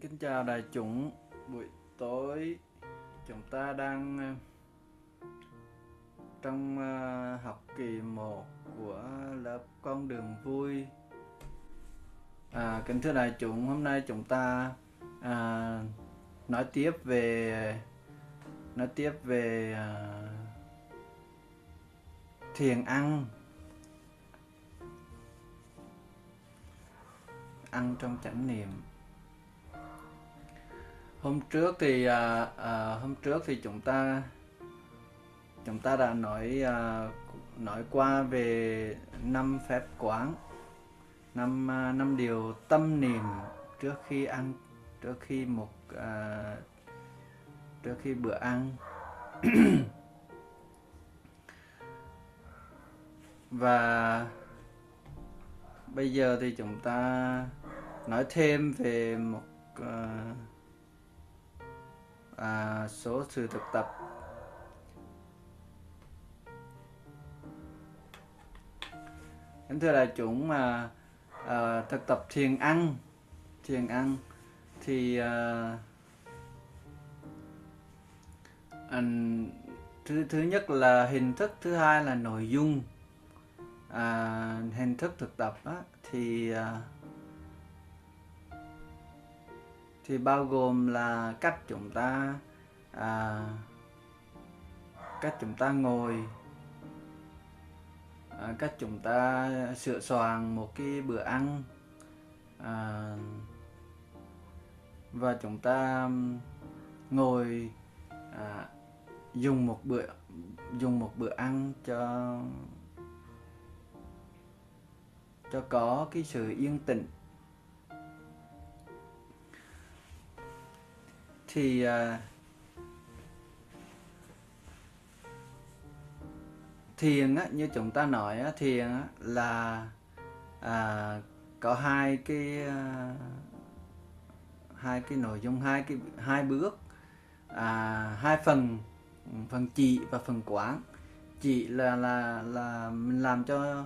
Xin kính chào đại chúng. Buổi tối chúng ta đang ờ, trong ờ, học kỳ 1 của lớp con đường vui. À, kính thưa đại chúng, hôm nay chúng ta à, nói tiếp về nói tiếp về à, thiền ăn ăn trong chánh niệm hôm trước thì à, à, hôm trước thì chúng ta chúng ta đã nói à, nói qua về năm phép quán năm à, năm điều tâm niệm trước khi ăn trước khi một à, trước khi bữa ăn. Và bây giờ thì chúng ta nói thêm về một uh, à, số sự thực tập. Kính thưa đại chúng mà à, thực tập thiền ăn thiền ăn thì à, anh, thứ thứ nhất là hình thức thứ hai là nội dung. À, hình thức thực tập á, thì à, thì bao gồm là cách chúng ta à, cách chúng ta ngồi à, cách chúng ta sửa soạn một cái bữa ăn à, và chúng ta ngồi à, dùng một bữa dùng một bữa ăn cho cho có cái sự yên tĩnh. Thì à, thiền á, như chúng ta nói á, thiền á, là à, có hai cái à, hai cái nội dung hai cái hai bước à, hai phần phần chỉ và phần quán. Chỉ là là là mình làm cho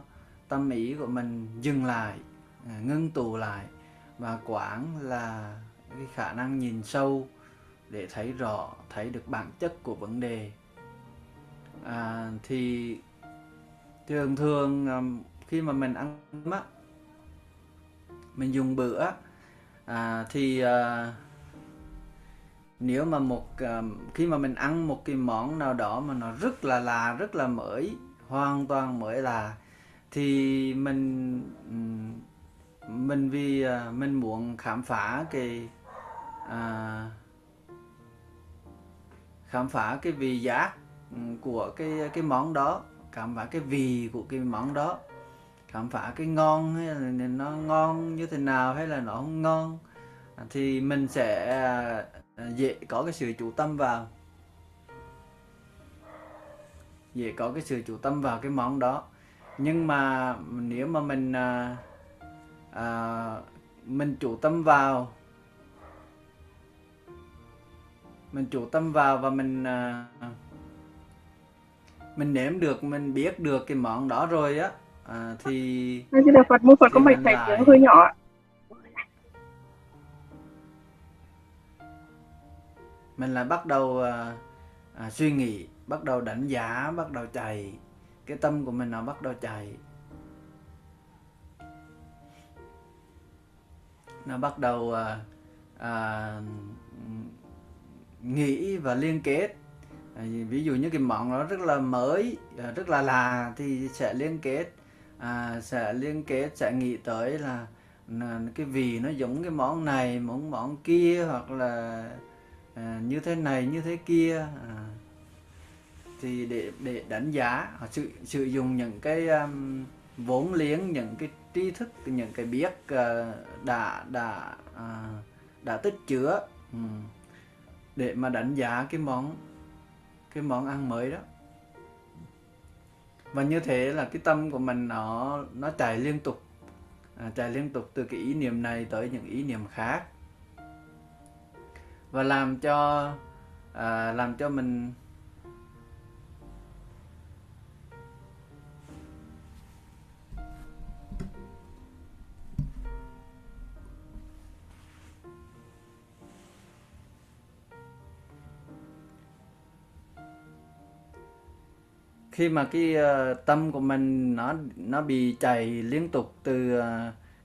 tâm ý của mình dừng lại à, ngưng tụ lại. Và quán là cái khả năng nhìn sâu để thấy rõ thấy được bản chất của vấn đề. À, thì thường thường khi mà mình ăn á mình dùng bữa à, thì à, nếu mà một à, khi mà mình ăn một cái món nào đó mà nó rất là là rất là mới hoàn toàn mới là thì mình mình vì à, mình muốn khám phá cái à, khám phá cái vị giác ừ, của cái cái món đó khám phá cái vị của cái món đó khám phá cái ngon hay là nó ngon như thế nào hay là nó không ngon à, thì mình sẽ à, dễ có cái sự chủ tâm vào. Dễ có cái sự chủ tâm vào cái món đó. Nhưng mà nếu mà mình à, à, mình chủ tâm vào mình chủ tâm vào và mình à, mình nếm được mình biết được cái món đó rồi á. À, thì Nói là Phật mua Phật có mạch lại- tiếng hơi nhỏ mình lại bắt đầu à, à, suy nghĩ bắt đầu đánh giá bắt đầu chạy. Cái tâm của mình nó bắt đầu chạy. Nó bắt đầu à, à, nghĩ và liên kết. À, ví dụ như cái món đó rất là mới à, rất là lạ thì sẽ liên kết. À, sẽ liên kết sẽ nghĩ tới là, là cái vị nó giống cái món này món món kia hoặc là à, như thế này như thế kia. À, thì để để đánh giá họ sử sử dụng những cái um, vốn liếng những cái tri thức những cái biết uh, đã đã uh, đã tích chứa. Um để mà đánh giá cái món cái món ăn mới đó. Và như thế là cái tâm của mình nó nó chạy liên tục à, chạy liên tục từ cái ý niệm này tới những ý niệm khác. Và làm cho à, làm cho mình khi mà cái uh, tâm của mình nó nó bị chạy liên tục từ uh,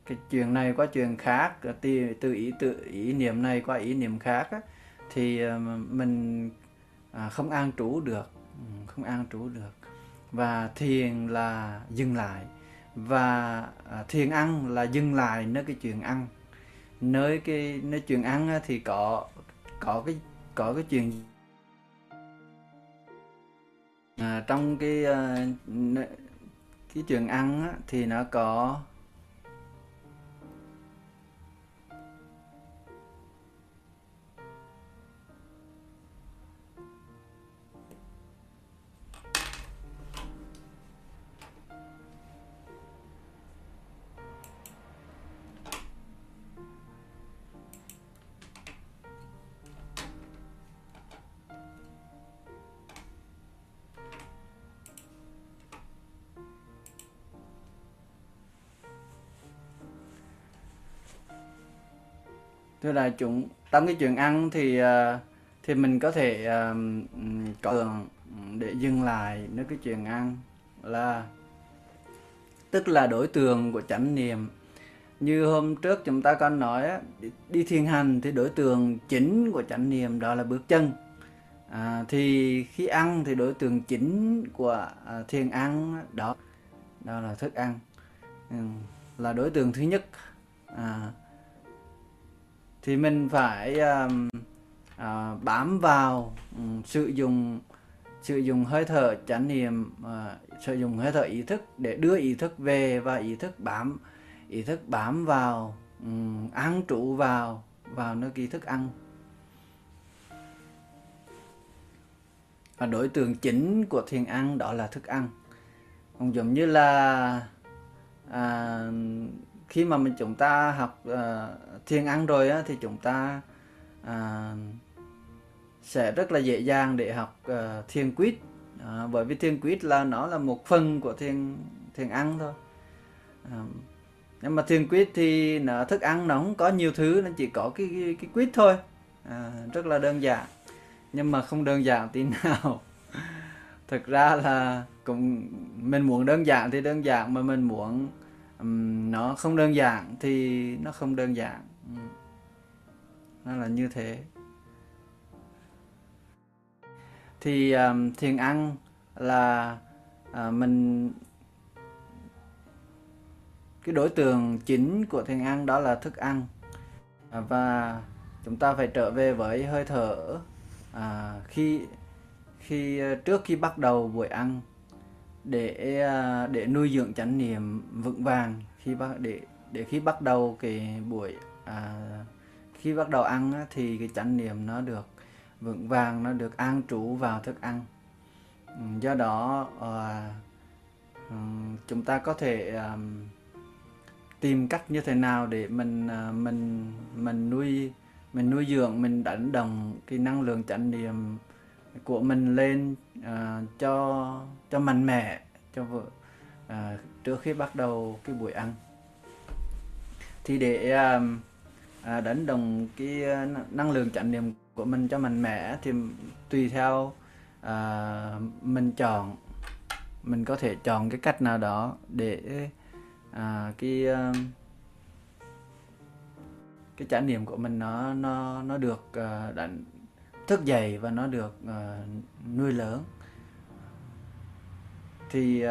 cái chuyện này qua chuyện khác ờ, từ từ ý từ ý niệm này qua ý niệm khác á, thì uh, mình uh, không an trú được. Ừ, không an trú được. Và thiền là dừng lại. Và uh, thiền ăn là dừng lại nơi cái chuyện ăn. Nơi cái nơi chuyện ăn thì có có cái có cái chuyện à, trong cái ờ, cái chuyện ăn á, thì nó có thưa là chúng trong cái chuyện ăn thì ờ, thì mình có thể uh, có để dừng lại nếu cái chuyện ăn là tức là đối tượng của chánh niệm. Như hôm trước chúng ta có nói đi, đi thiền hành thì đối tượng chính của chánh niệm đó là bước chân. À, thì khi ăn thì đối tượng chính của à, thiền ăn đó đó là thức ăn. Ừ, là đối tượng thứ nhất. À, thì mình phải um, uh, bám vào um, sử dụng sử dụng hơi thở chánh niệm uh, sử dụng hơi thở ý thức để đưa ý thức về và ý thức bám ý thức bám vào ừ, um, ăn trụ vào vào nơi ý thức ăn. Và đối tượng chính của thiền ăn đó là thức ăn. Cũng giống như là à, khi mà mình chúng ta học uh, thiền ăn rồi á, thì chúng ta uh, sẽ rất là dễ dàng để học uh, thiền quyết. Uh, bởi vì thiền quyết là nó là một phần của thiền thiền ăn thôi. Uh, nhưng mà thiền quyết thì nó thức ăn nó không có nhiều thứ nên chỉ có cái cái, cái quyết thôi. À, rất là đơn giản. Nhưng mà không đơn giản tí nào. Thực ra là cũng mình muốn đơn giản thì đơn giản mà mình muốn um, nó không đơn giản thì nó không đơn giản. Nó là như thế. Thì um, thiền ăn là uh, mình cái đối tượng chính của thiền ăn đó là thức ăn. À, và chúng ta phải trở về với hơi thở à, khi khi ờ, trước khi bắt đầu buổi ăn để à, để nuôi dưỡng chánh niệm vững vàng khi bắt để để khi bắt đầu cái buổi à, khi bắt đầu ăn thì cái chánh niệm nó được vững vàng nó được an trú vào thức ăn. Ừ, do đó à, chúng ta có thể à, tìm cách như thế nào để mình à, mình mình nuôi mình nuôi dưỡng mình đánh đồng cái năng lượng chánh niệm của mình lên à, cho cho mạnh mẽ cho vợ. Uh, trước khi bắt đầu cái buổi ăn. Thì để uh, uh, đánh đồng cái năng lượng chánh niệm của mình cho mạnh mẽ thì tùy theo uh, mình chọn. Mình có thể chọn cái cách nào đó để uh, cái uh, cái trải nghiệm của mình nó nó nó được uh, đánh thức dậy và nó được uh, nuôi lớn thì uh,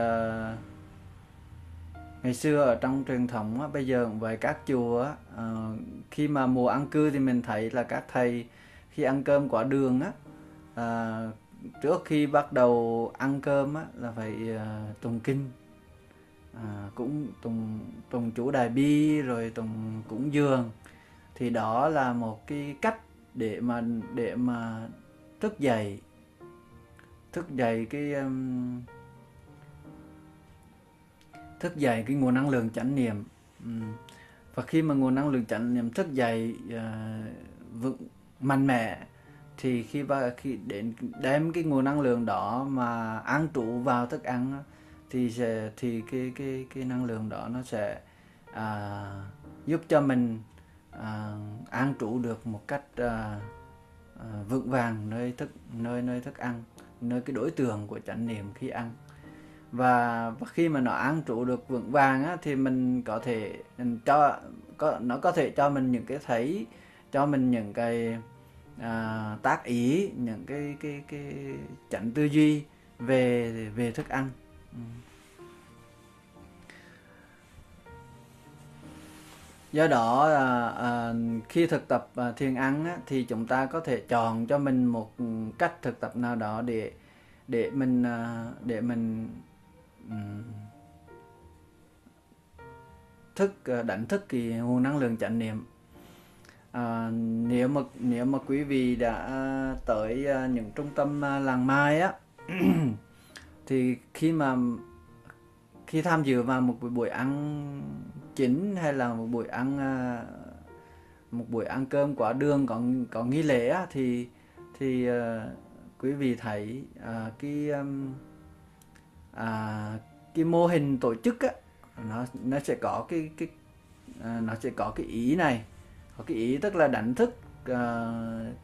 ngày xưa ở trong truyền thống á, bây giờ với các chùa á, uh, khi mà mùa ăn cư thì mình thấy là các thầy khi ăn cơm quả đường á uh, trước khi bắt đầu ăn cơm á là phải uh, tụng kinh uh, cũng tùng tùng chủ đại bi rồi tùng cũng dường. Thì đó là một cái cách để mà để mà thức dậy thức dậy cái um, thức dậy cái nguồn năng lượng chánh niệm. Và khi mà nguồn năng lượng chánh niệm thức dậy uh, vững mạnh mẽ thì khi và khi đến đem cái nguồn năng lượng đó mà ăn trụ vào thức ăn thì sẽ thì cái cái cái năng lượng đó nó sẽ à, giúp cho mình à, an trụ được một cách à, à, vững vàng nơi thức nơi nơi thức ăn nơi cái đối tượng của chánh niệm khi ăn và, và khi mà nó an trụ được vững vàng á, thì mình có thể mình cho có nó có thể cho mình những cái thấy cho mình những cái à, tác ý những cái cái cái chánh tư duy về về thức ăn. Ừ. Do đó à, à, khi thực tập à, thiền ăn á, thì chúng ta có thể chọn cho mình một cách thực tập nào đó để để mình à, để mình thức ờ, đánh thức cái nguồn năng lượng chánh niệm. À, nếu mà nếu mà quý vị đã tới ờ, những trung tâm ờ, làng mai á thì khi mà khi tham dự vào một buổi ăn chính hay là một buổi ăn một buổi ăn cơm quả đường có có nghi lễ á, thì thì uh, quý vị thấy uh, cái um, à, cái mô hình tổ chức á nó nó sẽ có cái cái à, nó sẽ có cái ý này. Có cái ý tức là đánh thức à,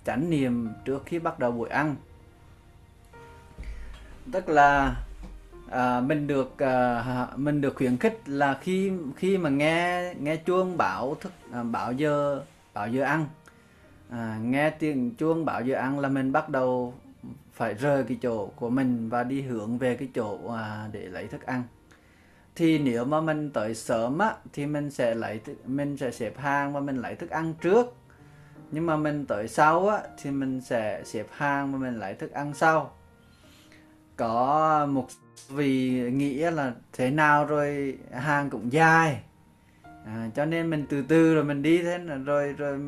chánh niệm trước khi bắt đầu buổi ăn. Tức là à, mình được à, mình được khuyến khích là khi khi mà nghe nghe chuông bảo thức à, bảo giờ bảo giờ ăn à, nghe tiếng chuông bảo giờ ăn là mình bắt đầu phải rời cái chỗ của mình và đi hướng về cái chỗ à, để lấy thức ăn. Thì nếu mà mình tới sớm á thì mình sẽ lấy mình sẽ xếp hàng và mình lấy thức ăn trước. Nhưng mà mình tới sau á thì mình sẽ xếp hàng và mình lấy thức ăn sau. Có một vì nghĩ là thế nào rồi hàng cũng dài. À, cho nên mình từ từ rồi mình đi thế rồi rồi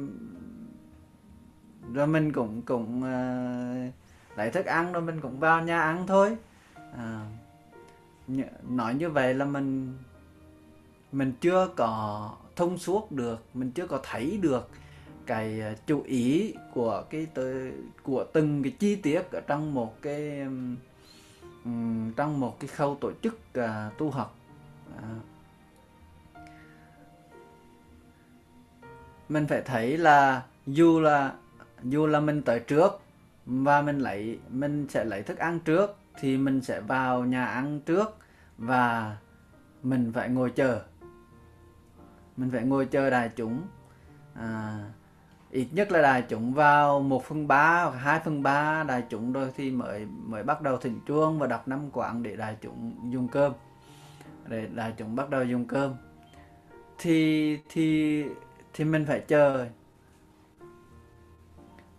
rồi mình cũng cũng uh, lấy thức ăn rồi mình cũng vào nhà ăn thôi à, nói như vậy là mình mình chưa có thông suốt được mình chưa có thấy được cái à, chú ý của cái của từng cái chi tiết ở trong một cái trong một cái khâu tổ chức uh, tu học à. mình phải thấy là dù là dù là mình tới trước và mình lấy mình sẽ lấy thức ăn trước thì mình sẽ vào nhà ăn trước và mình phải ngồi chờ. Mình phải ngồi chờ đại chúng. À, ít nhất là đại chúng vào 1 phần 3 hoặc 2 phần 3 đại chúng rồi thì mới mới bắt đầu thỉnh chuông và đọc năm quảng để đại chúng dùng cơm. Để đại chúng bắt đầu dùng cơm. Thì thì thì mình phải chờ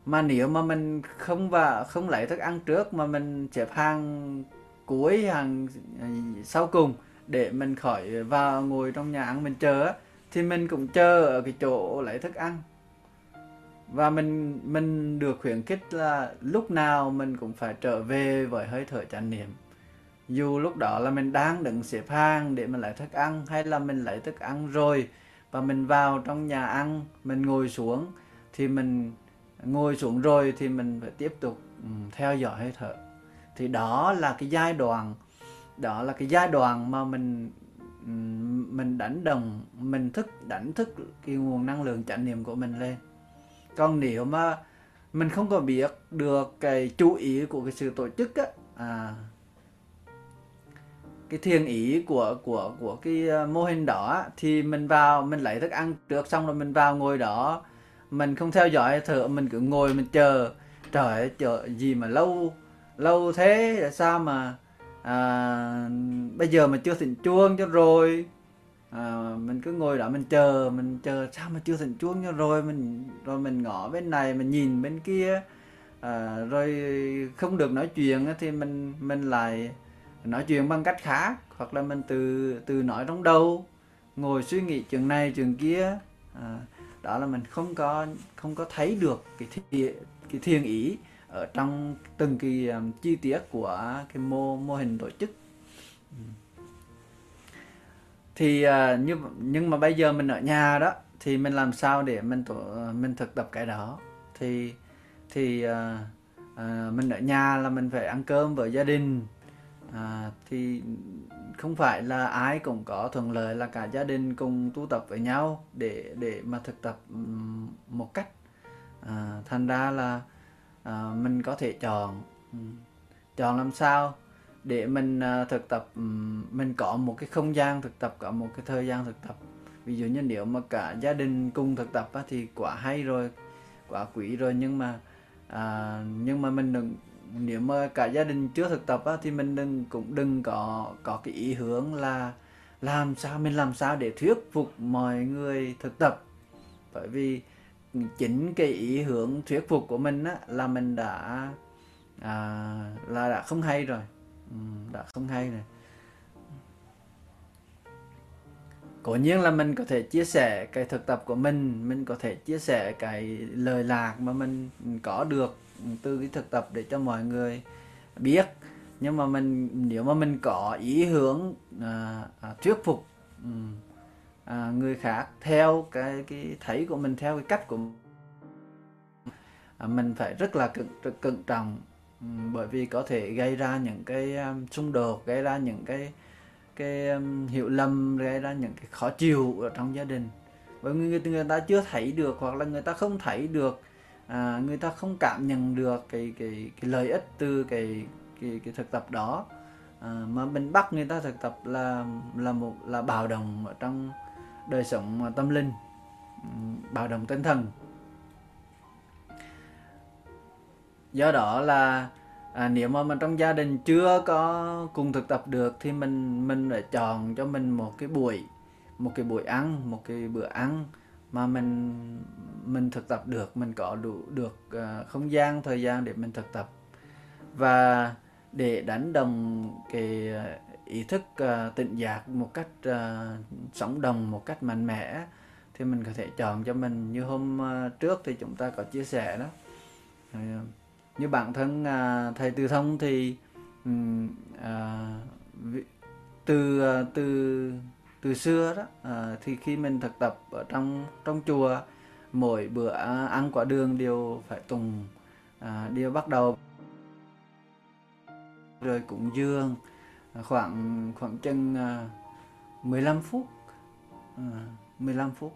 mà nếu mà mình không và không lấy thức ăn trước mà mình xếp hàng cuối, hàng ờ, sau cùng để mình khỏi vào ngồi trong nhà ăn mình chờ thì mình cũng chờ ở cái chỗ lấy thức ăn. Và mình mình được khuyến khích là lúc nào mình cũng phải trở về với hơi thở chánh niệm. Dù lúc đó là mình đang đứng xếp hàng để mình lấy thức ăn hay là mình lấy thức ăn rồi và mình vào trong nhà ăn, mình ngồi xuống thì mình ngồi xuống rồi thì mình phải tiếp tục ừ, theo dõi hơi thở. Thì đó là cái giai đoạn đó là cái giai đoạn mà mình ừ, mình đánh đồng mình thức đánh thức cái nguồn năng lượng chánh niệm của mình lên. Còn nếu mà mình không có biết được cái chú ý của cái sự tổ chức á à, cái thiền ý của của của cái à, mô hình đó thì mình vào mình lấy thức ăn trước xong rồi mình vào ngồi đó mình không theo dõi thử mình cứ ngồi mình chờ. Trời chờ gì mà lâu lâu thế sao mà à, bây giờ mà chưa thịnh chuông cho rồi? À, mình cứ ngồi đó mình chờ mình chờ sao mà chưa thịnh chuông cho rồi? Mình rồi mình ngỏ bên này mình nhìn bên kia. À, rồi không được nói chuyện thì mình mình lại nói chuyện bằng cách khác hoặc là mình từ từ nói trong đầu. Ngồi suy nghĩ chuyện này chuyện kia. À, đó là mình không có không có thấy được cái thi, cái thiên ý ở trong từng cái um, chi tiết của cái mô mô hình tổ chức. Thì uh, như nhưng mà bây giờ mình ở nhà đó thì mình làm sao để mình tổ, mình thực tập cái đó? Thì thì uh, uh, mình ở nhà là mình phải ăn cơm với gia đình à, thì không phải là ai cũng có thuận lợi là cả gia đình cùng tu tập với nhau để để mà thực tập một cách. À, thành ra là à, mình có thể chọn chọn làm sao để mình à, thực tập mình có một cái không gian thực tập có một cái thời gian thực tập. Ví dụ như nếu mà cả gia đình cùng thực tập á, thì quá hay rồi quá quý rồi nhưng mà à, nhưng mà mình đừng nếu mà cả gia đình chưa thực tập á, thì mình đừng cũng đừng có có cái ý hướng là làm sao mình làm sao để thuyết phục mọi người thực tập. Bởi vì chính cái ý hướng thuyết phục của mình á, là mình đã à, là đã không hay rồi. Ừ, đã không hay rồi. Cố nhiên là mình có thể chia sẻ cái thực tập của mình mình có thể chia sẻ cái lời lạc mà mình có được từ cái thực tập để cho mọi người biết. Nhưng mà mình nếu mà mình có ý hướng à, à, thuyết phục à, người khác theo cái cái thấy của mình theo cái cách của mình, à, mình phải rất là cẩn cẩn trọng bởi vì có thể gây ra những cái um, xung đột gây ra những cái cái um, hiểu lầm gây ra những cái khó chịu ở trong gia đình. Bởi người, người ta chưa thấy được hoặc là người ta không thấy được à, người ta không cảm nhận được cái cái cái lợi ích từ cái cái cái thực tập đó. À, mà mình bắt người ta thực tập là là một là bạo động ở trong đời sống tâm linh bạo động tinh thần. Do đó là à, nếu mà mình trong gia đình chưa có cùng thực tập được thì mình mình phải chọn cho mình một cái buổi một cái buổi ăn một cái bữa ăn mà mình mình thực tập được mình có đủ được uh, không gian thời gian để mình thực tập. Và để đánh đồng cái ờ, ý thức ờ, uh, tịnh giác một cách uh, sống đồng một cách mạnh mẽ thì mình có thể chọn cho mình. Như hôm uh, trước thì chúng ta có chia sẻ đó. Uh, như bản thân uh, thầy từ thông thì uh, từ uh, từ từ xưa đó à, thì khi mình thực tập ở trong trong chùa mỗi bữa ăn quả đường đều phải tùng à, đều bắt đầu. Rồi cũng dương ờ, khoảng khoảng chừng à, 15 phút à, 15 phút.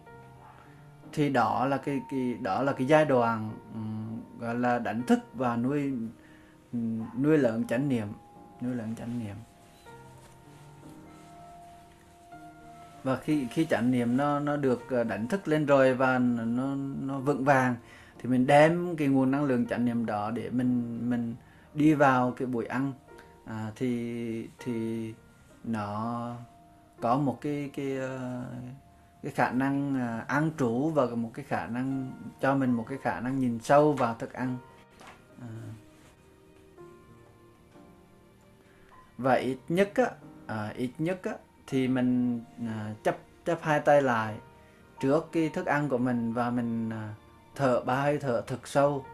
Thì đó là cái cái đó là cái giai đoạn um, gọi là đánh thức và nuôi nuôi lớn chánh niệm nuôi lớn chánh niệm. Và khi khi chánh niệm nó nó được ờ, đánh thức lên rồi và nó nó vững vàng thì mình đem cái nguồn năng lượng chánh niệm đó để mình mình đi vào cái buổi ăn à, thì thì nó có một cái cái ờ, cái khả năng ờ, ăn trú và một cái khả năng cho mình một cái khả năng nhìn sâu vào thức ăn à. và ít nhất á à, ít nhất á thì mình à, chấp chấp hai tay lại trước cái thức ăn của mình và mình à, thở ba hơi thở thật sâu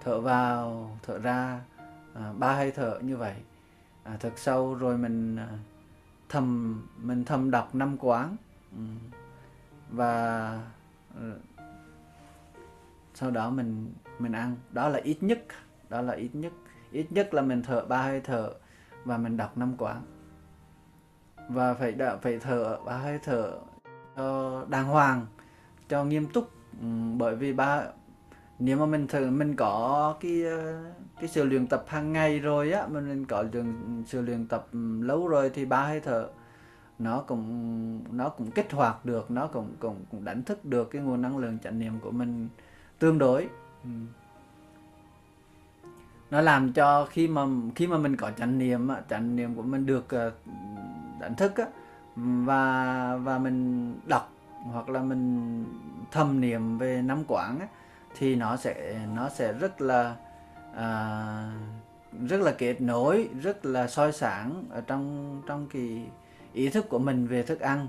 thở vào thở ra à, ba hơi thở như vậy à, thật sâu rồi mình à, thầm mình thầm đọc năm quán. Ừ. Và ừ, sau đó mình mình ăn. Đó là ít nhất đó là ít nhất. Ít nhất là mình thở ba hơi thở và mình đọc năm quán và phải đã phải thở ba hơi thở cho đàng hoàng, cho nghiêm túc ừ, bởi vì ba, nếu mà mình thử mình có cái cái sự luyện tập hàng ngày rồi á mình có luyện, sự luyện tập lâu rồi thì ba hơi thở, nó cũng nó cũng kích hoạt được, nó cũng cũng cũng đánh thức được cái nguồn năng lượng chánh niệm của mình tương đối ừ. nó làm cho khi mà khi mà mình có chánh niệm chánh niệm của mình được ờ, đánh thức á. Và và mình đọc hoặc là mình thầm niệm về năm quán á, thì nó sẽ nó sẽ rất là à, rất là kết nối rất là soi sáng ở trong trong cái ý thức của mình về thức ăn.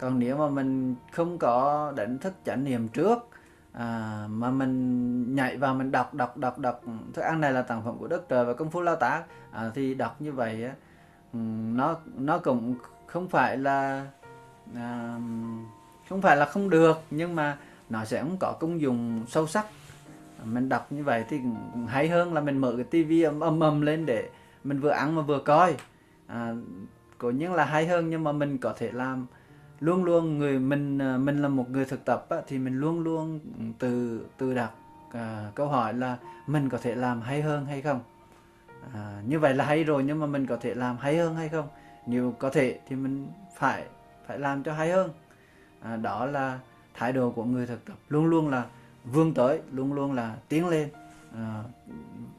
Còn nếu mà mình không có đánh thức chánh niệm trước à, mà mình nhảy vào mình đọc đọc đọc đọc thức ăn này là sản phẩm của đất trời và công phu lao tác à, thì đọc như vậy á, nó nó cũng không phải là à, không phải là không được nhưng mà nó sẽ không có công dụng sâu sắc. Mình đọc như vậy thì hay hơn là mình mở cái tivi ầm ầm ầm lên để mình vừa ăn mà vừa coi. À, cố nhiên là hay hơn nhưng mà mình có thể làm luôn luôn người mình à, mình là một người thực tập á, thì mình luôn luôn từ từ đặt à, câu hỏi là mình có thể làm hay hơn hay không? À, như vậy là hay rồi nhưng mà mình có thể làm hay hơn hay không? Nếu có thể thì mình phải phải làm cho hay hơn. À, đó là thái độ của người thực tập. Luôn luôn là vươn tới luôn luôn là tiến lên. À,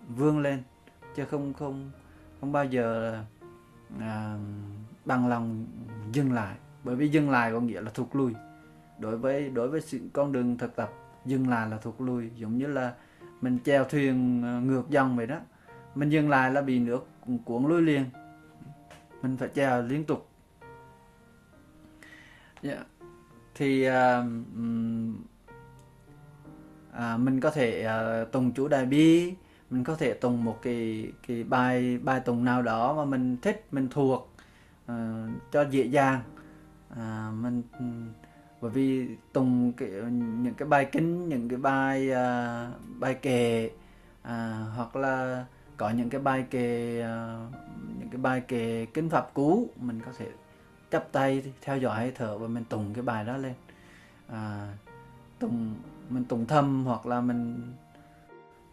vươn lên chứ không không không bao giờ à, bằng lòng dừng lại. Bởi vì dừng lại có nghĩa là thụt lùi. Đối với đối với sự con đường thực tập dừng lại là thụt lùi. Giống như là mình chèo thuyền à, ngược dòng vậy đó mình dừng lại là bị nước cuốn lui liền. Mình phải chèo liên tục. Yeah. Thì uh, uh, mình có thể uh, tùng chủ đại bi. Mình có thể tùng một cái cái bài bài tùng nào đó mà mình thích mình thuộc uh, cho dễ dàng. Uh, mình bởi vì tùng cái, những cái bài kinh những cái bài uh, bài kệ uh, hoặc là có những cái bài kệ uh, ờ, những cái bài kệ kinh pháp cú mình có thể chắp tay theo dõi hơi thở và mình tùng cái bài đó lên. À, tùng mình tùng thầm hoặc là mình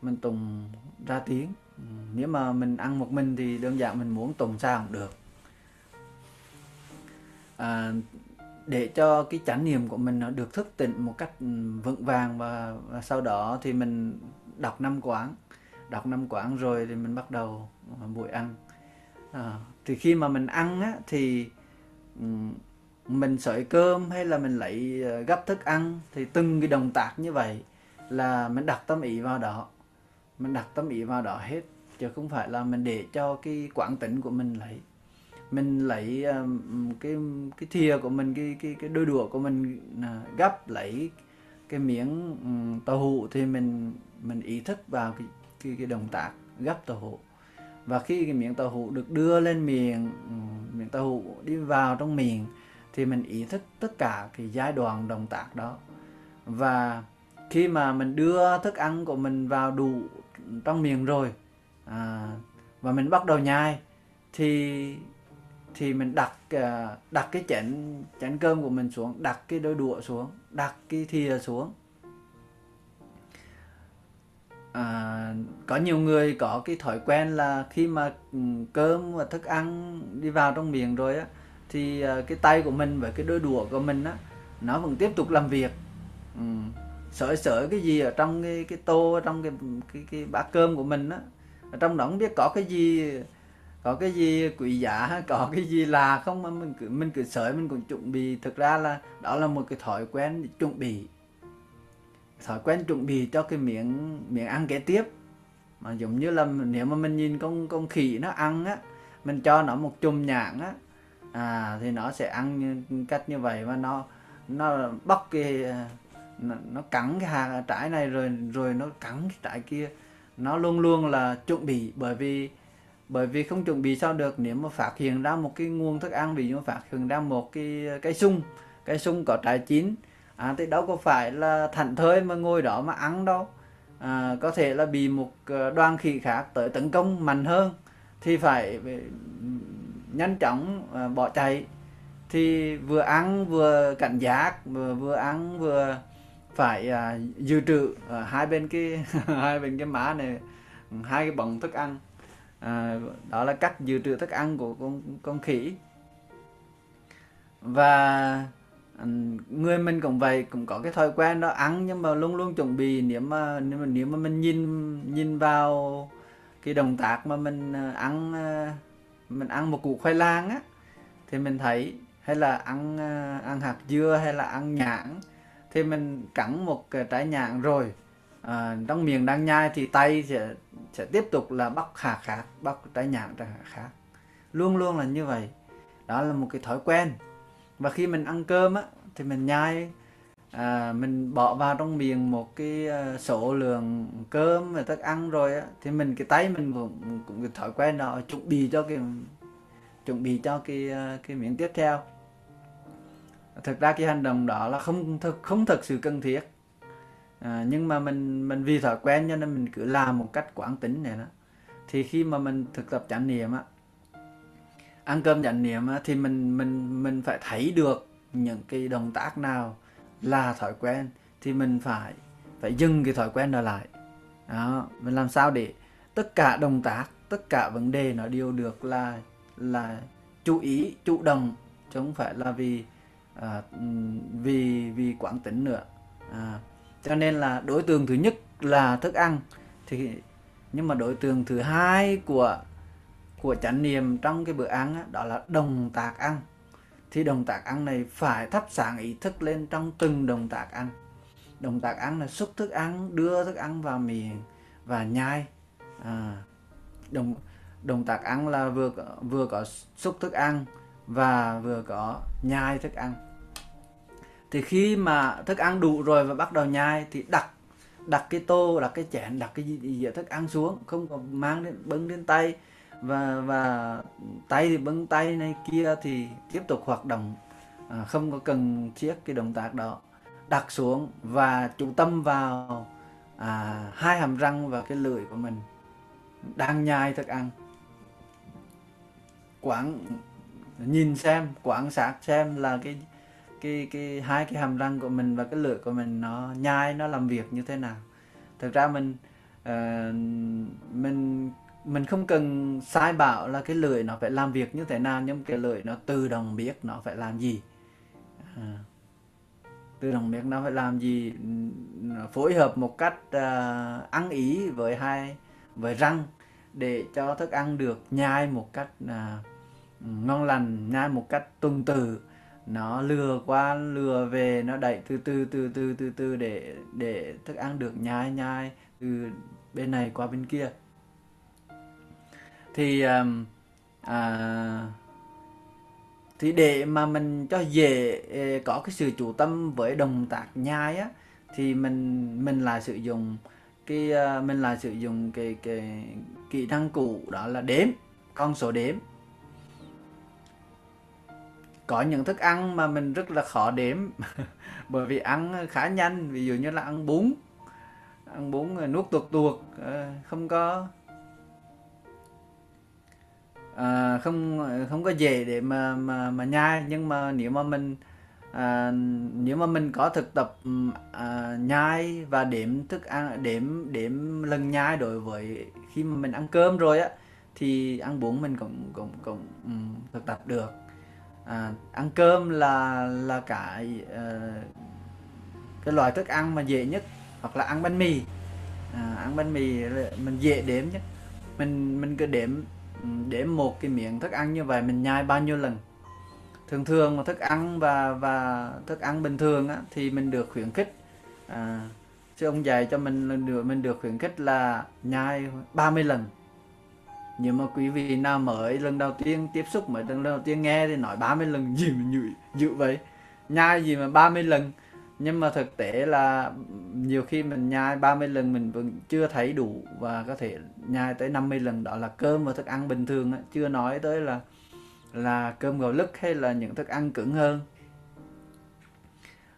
mình tùng ra tiếng. Ừ, nếu mà mình ăn một mình thì đơn giản mình muốn tùng sao cũng được. À, để cho cái chánh niệm của mình nó được thức tỉnh một cách ừ, vững vàng và, và sau đó thì mình đọc năm quán đọc năm quán rồi thì mình bắt đầu ờ, buổi ăn. À, thì khi mà mình ăn á, thì mình sợi cơm hay là mình lấy ờ, gấp thức ăn thì từng cái động tác như vậy là mình đặt tâm ý vào đó. Mình đặt tâm ý vào đó hết chứ không phải là mình để cho cái quán tính của mình lấy. Mình lấy um, cái cái thìa của mình cái cái cái đôi đũa của mình uh, gấp lấy cái miếng um, tàu hũ thì mình mình ý thức vào cái cái, cái động tác gấp tàu hũ. Và khi cái miếng tàu hũ được đưa lên miệng ừ, miếng tàu hũ đi vào trong miệng thì mình ý thức tất cả cái giai đoạn động tác đó. Và khi mà mình đưa thức ăn của mình vào đủ trong miệng rồi à, và mình bắt đầu nhai thì thì mình đặt à, đặt cái chén chén cơm của mình xuống đặt cái đôi đũa xuống đặt cái thìa xuống à, có nhiều người có cái thói quen là khi mà ừ, cơm và thức ăn đi vào trong miệng rồi á thì à, cái tay của mình với cái đôi đũa của mình á nó vẫn tiếp tục làm việc ừ. sợi sợi cái gì ở trong cái cái tô trong cái cái cái bát cơm của mình á ở trong đó không biết có cái gì có cái gì quý giá có cái gì là không mà mình cứ mình cứ sợi mình cũng chuẩn bị thực ra là đó là một cái thói quen chuẩn bị thói quen chuẩn bị cho cái miệng miệng ăn kế tiếp. Mà giống như là nếu mà mình nhìn con con khỉ nó ăn á mình cho nó một chùm nhãn á à thì nó sẽ ăn như, cách như vậy và nó nó bóc cái nó, nó cắn cái hạt trái này rồi rồi nó cắn cái trái kia. Nó luôn luôn là chuẩn bị bởi vì bởi vì không chuẩn bị sao được nếu mà phát hiện ra một cái nguồn thức ăn ví dụ phát hiện ra một cái cái sung cái sung có trái chín à, thì đâu có phải là thảnh thơi mà ngồi đó mà ăn đâu. À, có thể là bị một ờ, đoàn khỉ khác tới tấn công mạnh hơn thì phải ừ, nhanh chóng à, bỏ chạy. Thì vừa ăn vừa cảnh giác vừa vừa ăn vừa phải à, dự trữ ở hai bên cái hai bên cái má này ừ, hai cái bọng thức ăn. À, đó là cách dự trữ thức ăn của con con khỉ. Và người mình cũng vậy cũng có cái thói quen đó ăn nhưng mà luôn luôn chuẩn bị nếu mà nếu mà nếu mà mình nhìn nhìn vào cái động tác mà mình ờ, ăn ờ, mình ăn một củ khoai lang á thì mình thấy hay là ăn ờ, ăn hạt dưa hay là ăn nhãn thì mình cắn một cái trái nhãn rồi à, trong miệng đang nhai thì tay sẽ sẽ tiếp tục là bóc hạt khác bóc trái nhãn ra hạt khác. Luôn luôn là như vậy. Đó là một cái thói quen và khi mình ăn cơm á thì mình nhai à, mình bỏ vào trong miệng một cái à, số lượng cơm và thức ăn rồi á thì mình cái tay mình cũng cũng cái thói quen đó chuẩn bị cho cái chuẩn bị cho cái à, cái miếng tiếp theo. Thực ra cái hành động đó là không thực không thực sự cần thiết. À, nhưng mà mình mình vì thói quen cho nên mình cứ làm một cách quán tính này đó. Thì khi mà mình thực tập chánh niệm á ăn cơm chánh niệm thì mình mình mình phải thấy được những cái động tác nào là thói quen thì mình phải phải dừng cái thói quen đó lại. Đó mình làm sao để tất cả động tác tất cả vấn đề nó đều được là là chú ý chủ động chứ không phải là vì à, vì vì quán tính nữa. À, cho nên là đối tượng thứ nhất là thức ăn. Thì nhưng mà đối tượng thứ hai của của chánh niệm trong cái bữa ăn đó, đó là đồng tạc ăn. Thì động tác ăn này phải thắp sáng ý thức lên trong từng động tác ăn. Động tác ăn là xúc thức ăn đưa thức ăn vào miệng và nhai. À, động động tác ăn là vừa vừa có xúc thức ăn và vừa có nhai thức ăn. Thì khi mà thức ăn đủ rồi và bắt đầu nhai thì đặt đặt cái tô đặt cái chén đặt cái gì, gì thức ăn xuống không có mang đến bưng đến tay và và tay thì bấm tay này kia thì tiếp tục hoạt động. À, không có cần thiết cái động tác đó. Đặt xuống và chủ tâm vào à, hai hàm răng và cái lưỡi của mình. Đang nhai thức ăn. Quảng nhìn xem quan sát xem là cái cái cái hai cái hàm răng của mình và cái lưỡi của mình nó nhai nó làm việc như thế nào. Thực ra mình uh, mình mình không cần sai bảo là cái lưỡi nó phải làm việc như thế nào nhưng cái lưỡi nó tự động biết nó phải làm gì. À, tự động biết nó phải làm gì phối hợp một cách uh, ăn ý với hai với răng để cho thức ăn được nhai một cách uh, ngon lành nhai một cách tuần tự. Nó lừa qua lừa về nó đẩy từ từ từ từ từ từ để để thức ăn được nhai nhai từ bên này qua bên kia thì um, à, thì để mà mình cho dễ ờ, có cái sự chủ tâm với động tác nhai á thì mình mình là sử dụng cái ờ, mình là sử dụng cái cái kỹ năng cũ đó là đếm con số đếm. Có những thức ăn mà mình rất là khó đếm bởi vì ăn khá nhanh ví dụ như là ăn bún ăn bún nuốt tuột tuột ờ, không có à, không không có dễ để mà mà mà nhai nhưng mà nếu mà mình à, nếu mà mình có thực tập à, nhai và đếm thức ăn đếm đếm lần nhai đối với khi mà mình ăn cơm rồi á thì ăn bún mình cũng cũng cũng um, thực tập được. À, ăn cơm là là cái uh, cái loại thức ăn mà dễ nhất hoặc là ăn bánh mì. À, ăn bánh mì mình dễ đếm nhất. Mình mình cứ đếm để một cái miệng thức ăn như vậy mình nhai bao nhiêu lần? Thường thường mà thức ăn và và thức ăn bình thường á, thì mình được khuyến khích à, chứ ông dạy cho mình được mình được khuyến khích là nhai 30 lần. Nhưng mà quý vị nào mới lần đầu tiên tiếp xúc mới lần đầu tiên nghe thì nói 30 lần gì mà dữ, dữ vậy? Nhai gì mà 30 lần? Nhưng mà thực tế là nhiều khi mình nhai 30 lần mình vẫn chưa thấy đủ và có thể nhai tới 50 lần đó là cơm và thức ăn bình thường chưa nói tới là là cơm gạo lứt hay là những thức ăn cứng hơn.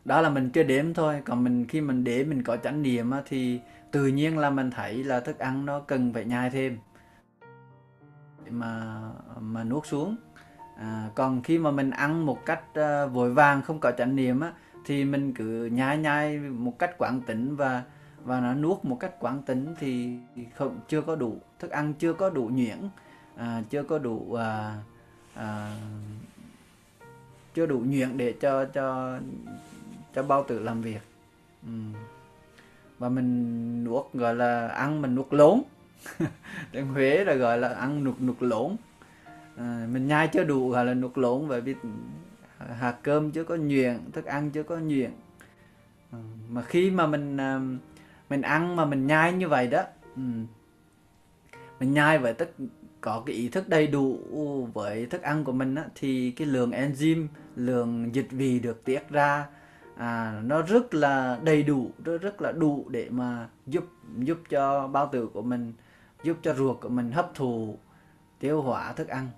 Đó là mình chưa đếm thôi còn mình khi mình để mình có chánh niệm thì tự nhiên là mình thấy là thức ăn nó cần phải nhai thêm. Mà mà nuốt xuống. À, còn khi mà mình ăn một cách uh, vội vàng không có chánh niệm á thì mình cứ nhai nhai một cách quán tính và và nó nuốt một cách quán tính thì không chưa có đủ thức ăn chưa có đủ nhuyễn à, chưa có đủ à, à, chưa đủ nhuyễn để cho cho cho bao tử làm việc. Ừ. và mình nuốt gọi là ăn mình nuốt lốn. Tiếng Huế là gọi là ăn nuốt nuốt lốn. À, mình nhai chưa đủ gọi là nuốt lốn bởi vì hạt cơm chưa có nhuyễn thức ăn chưa có nhuyễn. Ừ, mà khi mà mình à, mình ăn mà mình nhai như vậy đó ừ, mình nhai với tất có cái ý thức đầy đủ với thức ăn của mình á, thì cái lượng enzyme lượng dịch vị được tiết ra à, nó rất là đầy đủ nó rất là đủ để mà giúp giúp cho bao tử của mình giúp cho ruột của mình hấp thụ tiêu hóa thức ăn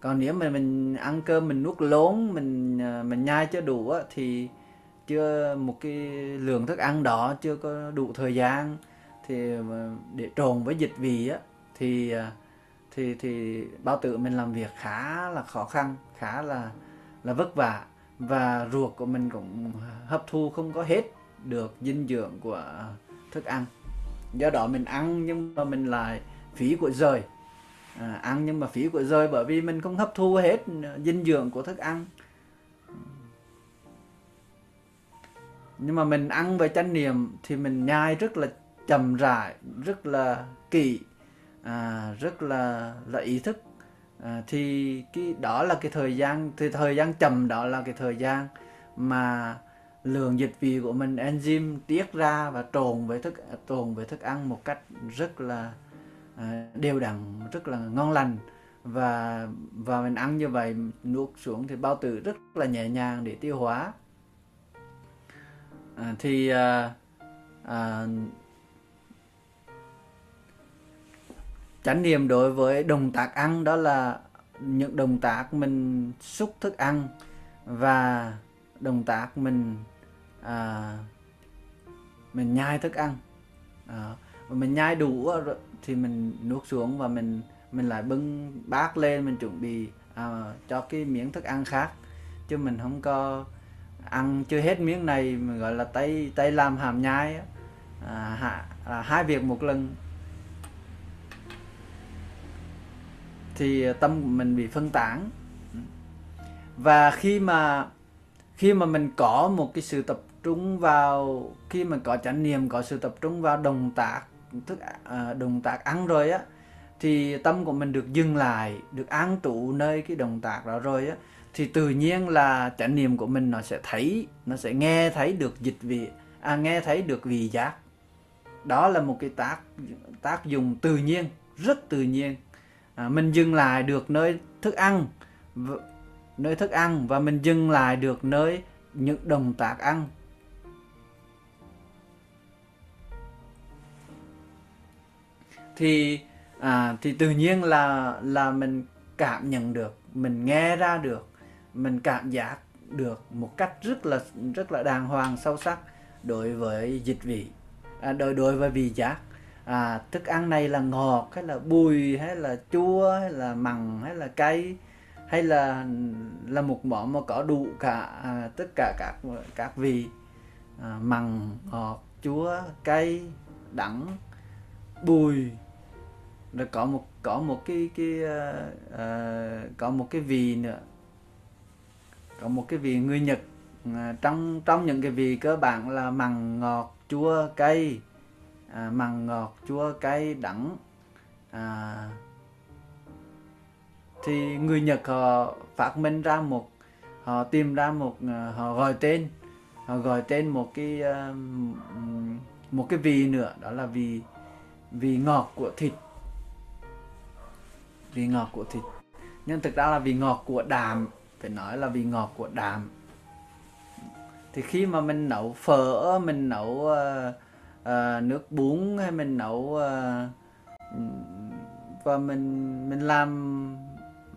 còn nếu mà mình ăn cơm mình nuốt lốn mình ờ, mình nhai chưa đủ á, thì chưa một cái lượng thức ăn đó chưa có đủ thời gian. Thì ờ, để trộn với dịch vị á thì ờ, thì thì bao tử mình làm việc khá là khó khăn khá là là vất vả. Và ruột của mình cũng hấp thu không có hết được dinh dưỡng của thức ăn. Do đó mình ăn nhưng mà mình lại phí của rời à, ăn nhưng mà phí của rơi bởi vì mình không hấp thu hết ừ, dinh dưỡng của thức ăn. Nhưng mà mình ăn với chánh niệm thì mình nhai rất là chậm rãi rất là kỹ à, rất là là ý thức. À, thì cái đó là cái thời gian thì thời gian chậm đó là cái thời gian mà lượng dịch vị của mình enzyme tiết ra và trộn với thức trộn với thức ăn một cách rất là À, đều đặn rất là ngon lành. Và và mình ăn như vậy nuốt xuống thì bao tử rất là nhẹ nhàng để tiêu hóa. À, thì à, à, chánh niệm đối với động tác ăn đó là những động tác mình xúc thức ăn và động tác mình à, mình nhai thức ăn. À, và mình nhai đủ rồi thì mình nuốt xuống và mình mình lại bưng bát lên mình chuẩn bị à, cho cái miếng thức ăn khác. Chứ mình không có ăn chưa hết miếng này mình gọi là tay tay làm hàm nhai à, hạ, à, hai việc một lần. Thì à, tâm của mình bị phân tán. Và khi mà khi mà mình có một cái sự tập trung vào khi mà có chánh niệm có sự tập trung vào động tác thức à, động tác ăn rồi á thì tâm của mình được dừng lại được an trụ nơi cái động tác đó rồi á thì tự nhiên là chánh niệm của mình nó sẽ thấy nó sẽ nghe thấy được dịch vị à, nghe thấy được vị giác. Đó là một cái tác tác dụng tự nhiên rất tự nhiên. À, mình dừng lại được nơi thức ăn nơi thức ăn và mình dừng lại được nơi những động tác ăn. Thì à, thì tự nhiên là là mình cảm nhận được mình nghe ra được mình cảm giác được một cách rất là rất là đàng hoàng sâu sắc đối với dịch vị à, đối đối với vị giác. À, thức ăn này là ngọt hay là bùi hay là chua hay là mặn hay là cay hay là là một món mà có đủ cả à, tất cả các các vị à, mặn ngọt chua cay đắng bùi rồi có một có một cái cái uh, uh, có một cái vị nữa. Có một cái vị người Nhật uh, trong trong những cái vị cơ bản là mặn ngọt chua cay. Uh, mặn ngọt chua cay đắng. Uh, thì người Nhật họ phát minh ra một họ tìm ra một họ gọi tên. Họ gọi tên một cái một cái vị nữa đó là vị vị ngọt của thịt vị ngọt của thịt. Nhưng thực ra là vị ngọt của đạm phải nói là vị ngọt của đạm. Thì khi mà mình nấu phở mình nấu uh, uh, nước bún hay mình nấu uh, và mình mình làm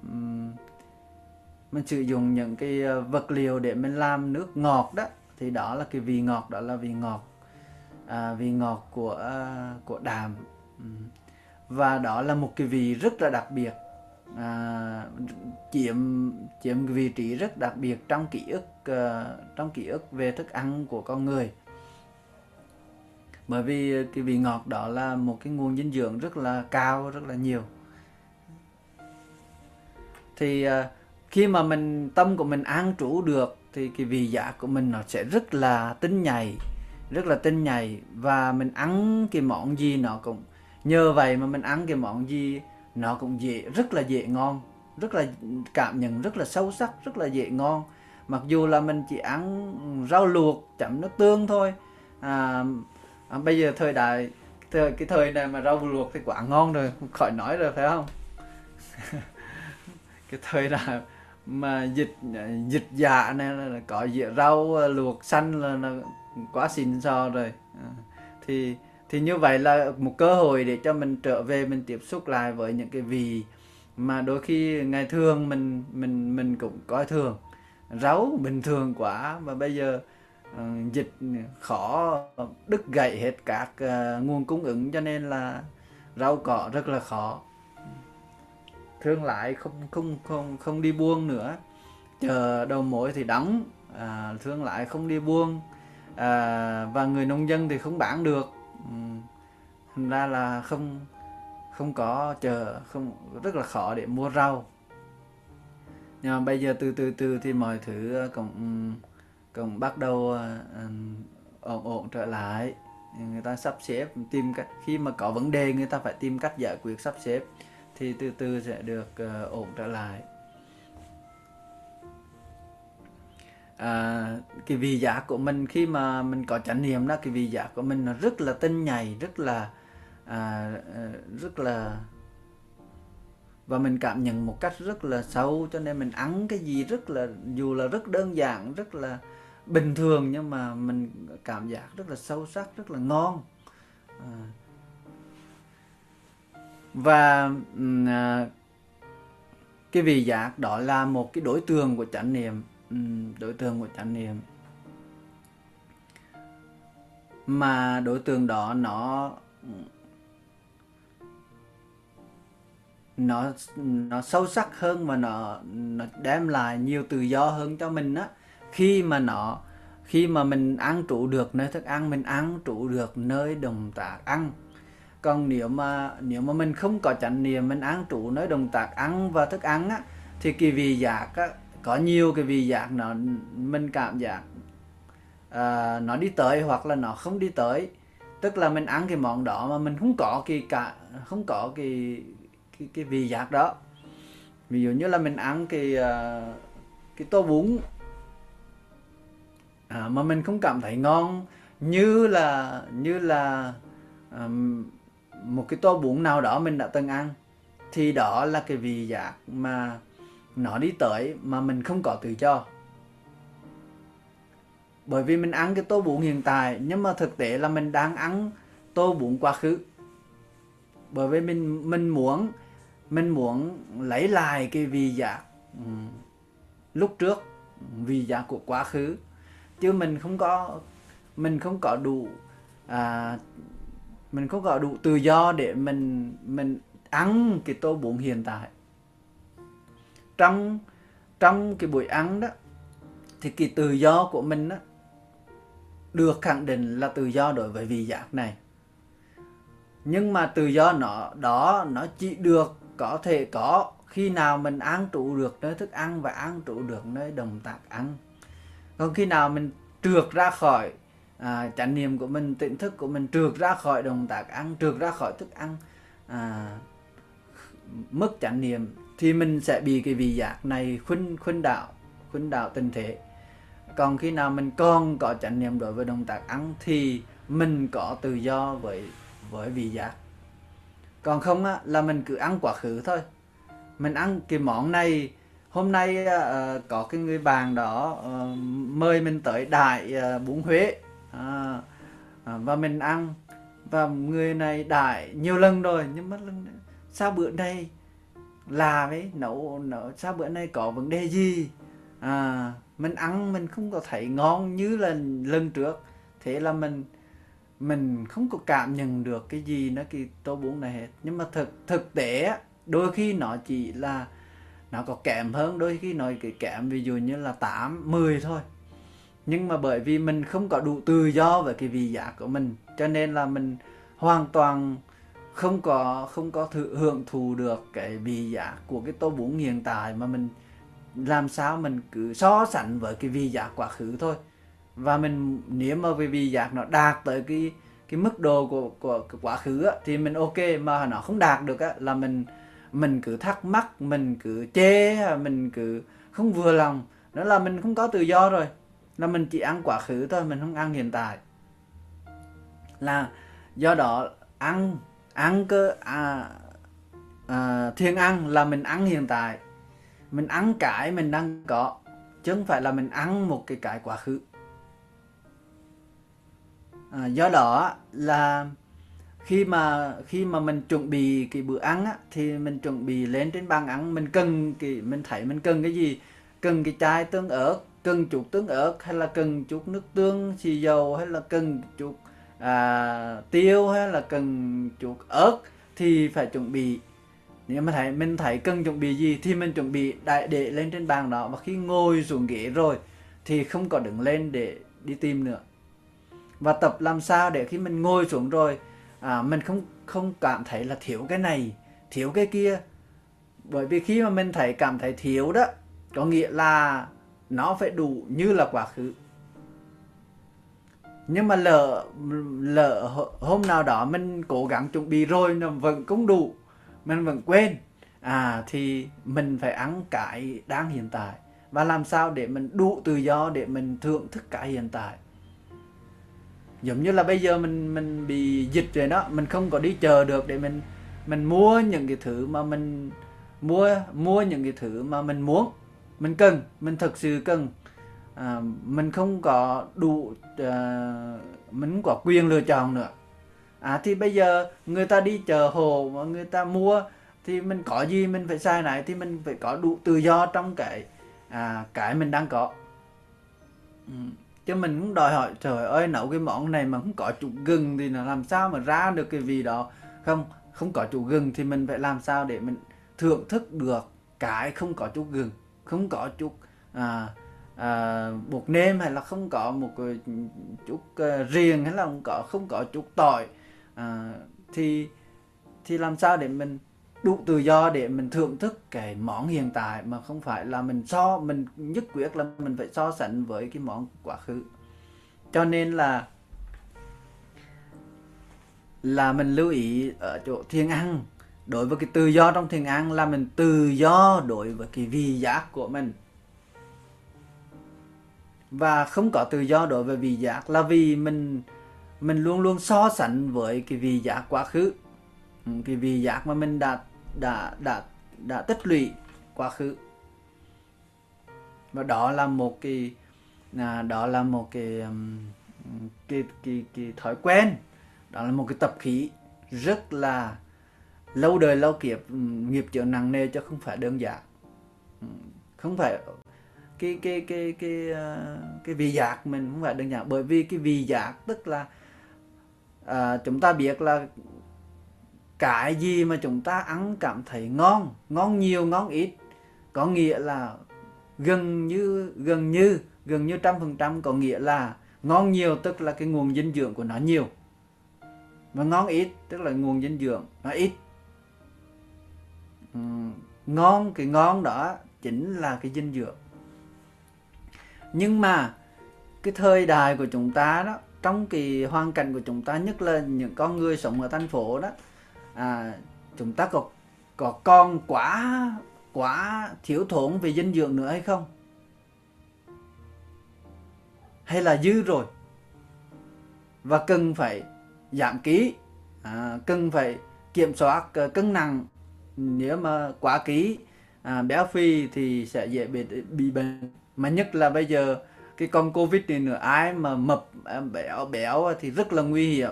um, mình sử dụng những cái vật liệu để mình làm nước ngọt đó thì đó là cái vị ngọt đó là vị ngọt à, vị ngọt của uh, của đàm và đó là một cái vị rất là đặc biệt. À, chiếm chiếm vị trí rất đặc biệt trong ký ức uh, trong ký ức về thức ăn của con người. Bởi vì cái vị ngọt đó là một cái nguồn dinh dưỡng rất là cao rất là nhiều. Thì uh, khi mà mình tâm của mình an trú được thì cái vị giác của mình nó sẽ rất là tinh nhạy rất là tinh nhạy. Và mình ăn cái món gì nó cũng nhờ vậy mà mình ăn cái món gì nó cũng dễ rất là dễ ngon rất là cảm nhận rất là sâu sắc rất là dễ ngon. Mặc dù là mình chỉ ăn rau luộc chấm nước tương thôi. À, à, bây giờ thời đại thời cái thời này mà rau luộc thì quá ngon rồi khỏi nói rồi phải không? Cái thời đại mà dịch dịch dạ này là có rau à, luộc xanh là, là quá xịn sò rồi. À, thì thì như vậy là một cơ hội để cho mình trở về mình tiếp xúc lại với những cái vị mà đôi khi ngày thường mình mình mình cũng coi thường. Rau bình thường quá và bây giờ uh, dịch khó đứt gãy hết các uh, nguồn cung ứng cho nên là rau cỏ rất là khó. Thương lại không không không không đi buôn nữa. Chờ đầu mối thì đóng à, thương lại không đi buôn à, và người nông dân thì không bán được. Ừ. thành ra là không không có chờ, không, rất là khó để mua rau. Nhưng mà bây giờ từ từ từ thì mọi thứ ờ, cũng ừ, cũng bắt đầu ờ, ừ, ổn ổn trở lại. Người ta sắp xếp tìm cách, khi mà có vấn đề, người ta phải tìm cách giải quyết sắp xếp thì từ từ sẽ được ờ, ổn trở lại. À, cái vị giác của mình khi mà mình có chánh niệm đó cái vị giác của mình nó rất là tinh nhạy rất là à, à, rất là và mình cảm nhận một cách rất là sâu cho nên mình ăn cái gì rất là dù là rất đơn giản rất là bình thường nhưng mà mình cảm giác rất là sâu sắc rất là ngon à. và à, cái vị giác đó là một cái đối tượng của chánh niệm đối tượng của chánh niệm. Mà đối tượng đó nó nó nó sâu sắc hơn và nó nó đem lại nhiều tự do hơn cho mình á. Khi mà nó khi mà mình ăn trụ được nơi thức ăn mình ăn trụ được nơi động tác ăn. Còn nếu mà nếu mà mình không có chánh niệm mình ăn trụ nơi động tác ăn và thức ăn á thì cái vị giác á, có nhiều cái vị giác nó mình cảm giác uh, nó đi tới hoặc là nó không đi tới. Tức là mình ăn cái món đó mà mình không có cái cả không có cái cái cái vị giác đó. Ví dụ như là mình ăn cái uh, cái tô bún à, mà mình không cảm thấy ngon như là như là um, một cái tô bún nào đó mình đã từng ăn thì đó là cái vị giác mà nó đi tới mà mình không có tự do. Bởi vì mình ăn cái tô bún hiện tại nhưng mà thực tế là mình đang ăn tô bún quá khứ. Bởi vì mình mình muốn mình muốn lấy lại cái vị giác lúc trước vị giác của quá khứ. Chứ mình không có mình không có đủ à, mình không có đủ tự do để mình mình ăn cái tô bún hiện tại trong trong cái buổi ăn đó thì cái tự do của mình đó được khẳng định là tự do đối với vị giác này. Nhưng mà tự do nó đó nó chỉ được có thể có khi nào mình ăn trụ được nơi thức ăn và ăn trụ được nơi đồng tác ăn. Còn khi nào mình trượt ra khỏi à, chánh niệm của mình tỉnh thức của mình trượt ra khỏi động tác ăn trượt ra khỏi thức ăn à, mất chánh niệm thì mình sẽ bị cái vị giác này khuynh khuynh đạo khuynh đạo tình thế. Còn khi nào mình còn có chánh niệm đối với động tác ăn thì mình có tự do với với vị giác. Còn không á, là mình cứ ăn quá khứ thôi. Mình ăn cái món này hôm nay uh, có cái người bạn đó uh, mời mình tới đại uh, bún huế. Uh, uh, và mình ăn. Và người này đại nhiều lần rồi nhưng mà lần sao bữa nay là ấy nấu nấu sao bữa nay có vấn đề gì? À mình ăn mình không có thấy ngon như là lần trước. Thế là mình mình không có cảm nhận được cái gì nó cái tô bún này hết. Nhưng mà thực thực tế đôi khi nó chỉ là nó có kém hơn đôi khi nó cái kém ví dụ như là 8, 10 thôi. Nhưng mà bởi vì mình không có đủ tự do về cái vị giác của mình cho nên là mình hoàn toàn không có không có thử hưởng thụ được cái vị giác của cái tô bún hiện tại mà mình làm sao mình cứ so sánh với cái vị giác quá khứ thôi. Và mình nếu mà cái vị giác nó đạt tới cái cái mức độ của của, của quá khứ á, thì mình ok mà nó không đạt được á, là mình mình cứ thắc mắc mình cứ chê mình cứ không vừa lòng. Đó là mình không có tự do rồi là mình chỉ ăn quá khứ thôi mình không ăn hiện tại. Là do đó ăn ăn cơ à, à, thiên ăn là mình ăn hiện tại. Mình ăn cái mình đang có chứ không phải là mình ăn một cái cái quá khứ. À, do đó là khi mà khi mà mình chuẩn bị cái bữa ăn á, thì mình chuẩn bị lên trên bàn ăn mình cần cái mình thấy mình cần cái gì? Cần cái chai tương ớt cần chút tương ớt hay là cần chút nước tương xì dầu hay là cần chút à, tiêu hay là cần chuột ớt thì phải chuẩn bị. Nếu mà thấy mình thấy cần chuẩn bị gì thì mình chuẩn bị đại để lên trên bàn đó. Và khi ngồi xuống ghế rồi thì không có đứng lên để đi tìm nữa. Và tập làm sao để khi mình ngồi xuống rồi à, mình không không cảm thấy là thiếu cái này thiếu cái kia. Bởi vì khi mà mình thấy cảm thấy thiếu đó có nghĩa là nó phải đủ như là quá khứ nhưng mà lỡ lỡ hôm nào đó mình cố gắng chuẩn bị rồi nó vẫn không đủ, mình vẫn quên à thì mình phải ăn cái đang hiện tại. Và làm sao để mình đủ tự do để mình thưởng thức cái hiện tại. Giống như là bây giờ mình mình bị dịch rồi đó, mình không có đi chờ được để mình mình mua những cái thứ mà mình mua mua những cái thứ mà mình muốn, mình cần, mình thực sự cần à, mình không có đủ à, mình có quyền lựa chọn nữa à thì bây giờ người ta đi chợ hồ mà người ta mua thì mình có gì mình phải sai này thì mình phải có đủ tự do trong cái à, cái mình đang có ừ. chứ mình cũng đòi hỏi trời ơi nấu cái món này mà không có chút gừng thì là làm sao mà ra được cái vị đó không không có chút gừng thì mình phải làm sao để mình thưởng thức được cái không có chút gừng không có chút à, Ờ, à, bột nêm hay là không có một chút ờ, uh, riềng hay là không có không có chút tỏi à, ờ, thì thì làm sao để mình đủ tự do để mình thưởng thức cái món hiện tại mà không phải là mình so mình nhất quyết là mình phải so sánh với cái món quá khứ. Cho nên là là mình lưu ý ở chỗ thiền ăn. Đối với cái tự do trong thiền ăn là mình tự do đối với cái vị giác của mình và không có tự do đối với vị giác là vì mình mình luôn luôn so sánh với cái vị giác quá khứ. Ừ, cái vị giác mà mình đã đã đã đã tích lũy quá khứ. Và đó là một cái à, đó là một cái cái, cái cái thói quen. Đó là một cái tập khí rất là lâu đời lâu kiếp nghiệp chịu nặng nề cho không phải đơn giản. Ừ, không phải cái cái cái cái ờ, cái vị giác mình không phải đơn giản. Bởi vì cái vị giác tức là à, chúng ta biết là cái gì mà chúng ta ăn cảm thấy ngon ngon nhiều ngon ít có nghĩa là gần như gần như gần như trăm phần trăm có nghĩa là ngon nhiều tức là cái nguồn dinh dưỡng của nó nhiều và ngon ít tức là nguồn dinh dưỡng nó ít. Ừ, ngon cái ngon đó chính là cái dinh dưỡng nhưng mà cái thời đại của chúng ta đó trong cái hoàn cảnh của chúng ta nhất là những con người sống ở thành phố đó à, chúng ta có có còn quá quá thiếu thốn về dinh dưỡng nữa hay không? Hay là dư rồi? Và cần phải giảm ký à, cần phải kiểm soát ờ, cân nặng. Nếu mà quá ký à, béo phì thì sẽ dễ bị, bị bệnh mà nhất là bây giờ cái con covid này nữa ai mà mập à, béo béo thì rất là nguy hiểm.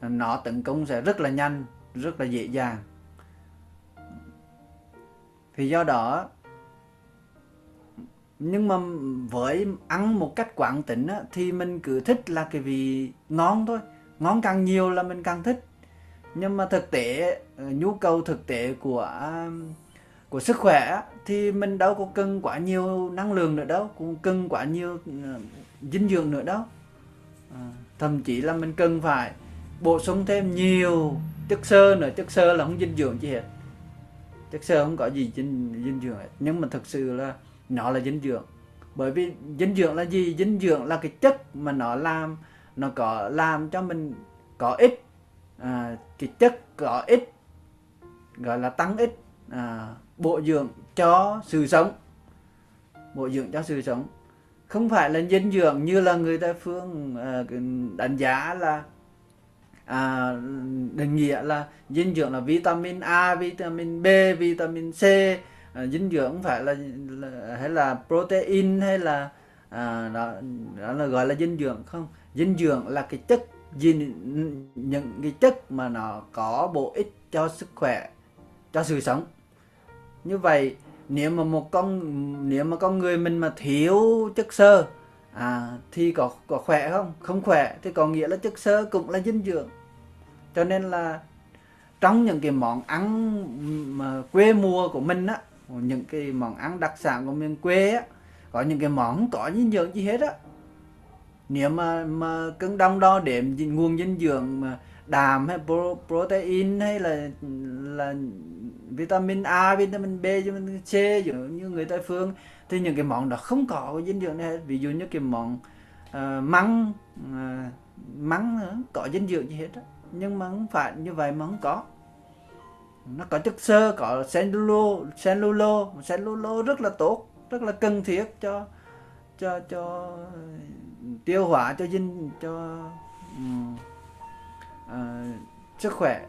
Nó tấn công sẽ rất là nhanh rất là dễ dàng. Thì do đó nhưng mà với ăn một cách quản tính á, thì mình cứ thích là cái vị ngon thôi. Ngon càng nhiều là mình càng thích. Nhưng mà thực tế nhu cầu thực tế của à, của sức khỏe thì mình đâu có cần quá nhiều năng lượng nữa đâu cũng cần quá nhiều ờ, dinh dưỡng nữa đâu. À, thậm chí là mình cần phải bổ sung thêm nhiều chất xơ nữa. Chất xơ là không dinh dưỡng chi hết. Chất xơ không có gì dinh dinh dưỡng hết. Nhưng mà thực sự là nó là dinh dưỡng. Bởi vì dinh dưỡng là gì? Dinh dưỡng là cái chất mà nó làm nó có làm cho mình có ích. À, cái chất có ích gọi là tăng ích à, bộ dưỡng cho sự sống. Bộ dưỡng cho sự sống. Không phải là dinh dưỡng như là người ta phương ờ, đánh giá là à, định nghĩa là dinh dưỡng là vitamin A, vitamin B, vitamin C, ờ, à, dinh dưỡng không phải là, là hay là protein hay là à, đó, đó là gọi là dinh dưỡng không. Dinh dưỡng là cái chất dinh những cái chất mà nó có bổ ích cho sức khỏe cho sự sống. Như vậy nếu mà một con, nếu mà con người mình mà thiếu chất xơ à thì có có khỏe không? Không khỏe thì có nghĩa là chất xơ cũng là dinh dưỡng. Cho nên là trong những cái món ăn mà quê mùa của mình á, những cái món ăn đặc sản của miền quê á, có những cái món có dinh dưỡng gì hết á. Nếu mà mà cân đong đo đếm nguồn dinh dưỡng mà đạm hay protein hay là là vitamin A, vitamin B, vitamin C như người Tây phương. Thì những cái món đó không có dinh dưỡng này. Ví dụ như cái món uh, măng uh, măng nữa, có dinh dưỡng gì hết đó. nhưng mà không phải như vậy mà không có. Nó có chất xơ có cellulo cellulo. Cellulo rất là tốt rất là cần thiết cho cho cho tiêu hóa cho dinh cho um, uh, sức khỏe.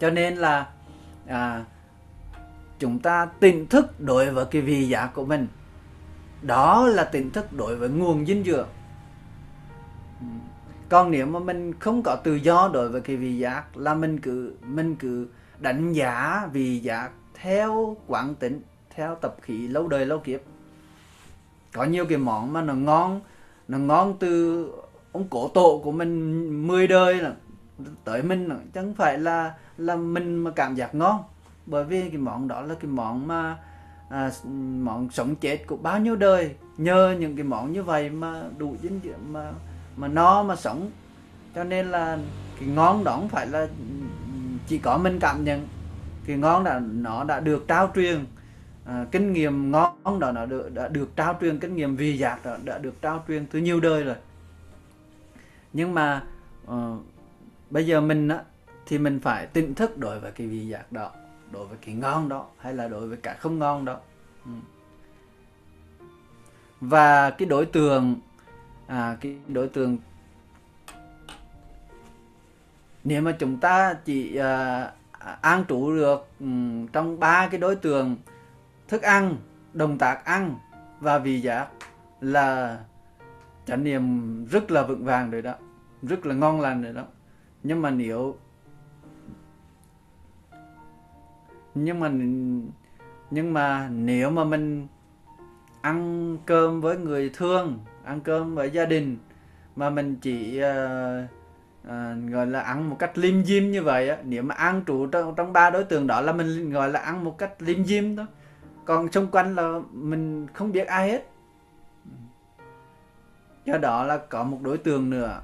Cho nên là à, chúng ta tỉnh thức đối với cái vị giác của mình. Đó là tỉnh thức đối với nguồn dinh dưỡng. Còn nếu mà mình không có tự do đối với cái vị giác là mình cứ mình cứ đánh giá vị giác theo quán tính theo tập khí lâu đời lâu kiếp. Có nhiều cái món mà nó ngon nó ngon từ ông cổ tổ của mình 10 đời là tới mình là chẳng phải là là mình mà cảm giác ngon. Bởi vì cái món đó là cái món mà à, món sống chết của bao nhiêu đời. Nhờ những cái món như vậy mà đủ dinh dưỡng mà mà no mà sống. Cho nên là cái ngon đó không phải là chỉ có mình cảm nhận. Cái ngon đã nó đã được trao truyền. À, kinh nghiệm ngon đó nó được đã được trao truyền. Kinh nghiệm vị giác đã, đã được trao truyền từ nhiều đời rồi nhưng mà uh, bây giờ mình á thì mình phải tỉnh thức đối với cái vị giác đó đối với cái ngon đó hay là đối với cả không ngon đó ừ. và cái đối tượng à, cái đối tượng nếu mà chúng ta chỉ à, an trụ được um, trong ba cái đối tượng thức ăn động tác ăn và vị giác là chánh niệm rất là vững vàng rồi đó rất là ngon lành rồi đó. Nhưng mà nếu nhưng mà nhưng mà nếu mà mình ăn cơm với người thương ăn cơm với gia đình mà mình chỉ uh, uh, gọi là ăn một cách lim dim như vậy á nếu mà ăn trụ trong trong ba đối tượng đó là mình gọi là ăn một cách lim dim thôi, còn xung quanh là mình không biết ai hết do đó là có một đối tượng nữa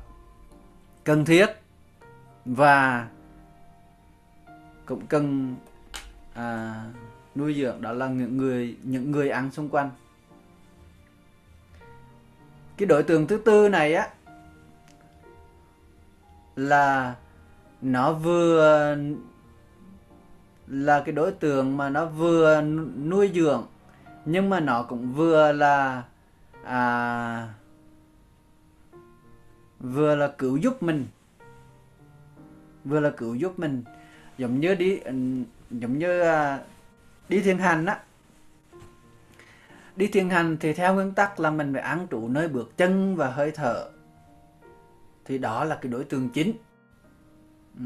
cần thiết và cũng cần à, nuôi dưỡng. Đó là những người những người ăn xung quanh. Cái đối tượng thứ tư này á là nó vừa là cái đối tượng mà nó vừa nuôi dưỡng nhưng mà nó cũng vừa là à, vừa là cứu giúp mình, vừa là cứu giúp mình. Giống như đi, giống như à, đi thiền hành á. Đi thiền hành thì theo nguyên tắc là mình phải án trụ nơi bước chân và hơi thở. Thì đó là cái đối tượng chính. Ừ.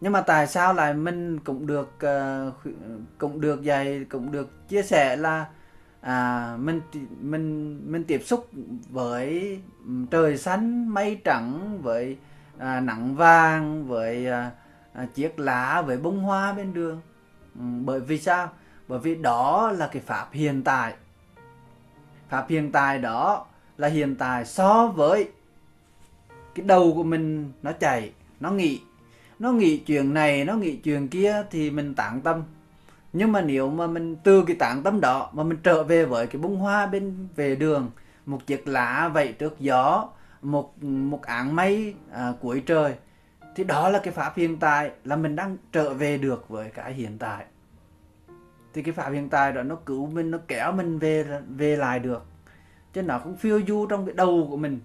nhưng mà tại sao lại mình cũng được à, cũng được dạy, cũng được chia sẻ là à, mình mình mình tiếp xúc với trời xanh mây trắng với à, nắng vàng với à, à, chiếc lá với bông hoa bên đường. Ừ, bởi vì sao? Bởi vì đó là cái pháp hiện tại. Pháp hiện tại đó là hiện tại so với cái đầu của mình nó chạy nó nghĩ. Nó nghĩ chuyện này nó nghĩ chuyện kia thì mình tạng tâm nhưng mà nếu mà mình từ cái tạng tâm đó mà mình trở về với cái bông hoa bên về đường một chiếc lá vậy trước gió một một áng mây à, cuối trời thì đó là cái pháp hiện tại là mình đang trở về được với cái hiện tại. Thì cái pháp hiện tại đó nó cứu mình nó kéo mình về về lại được. Chứ nó không phiêu du trong cái đầu của mình.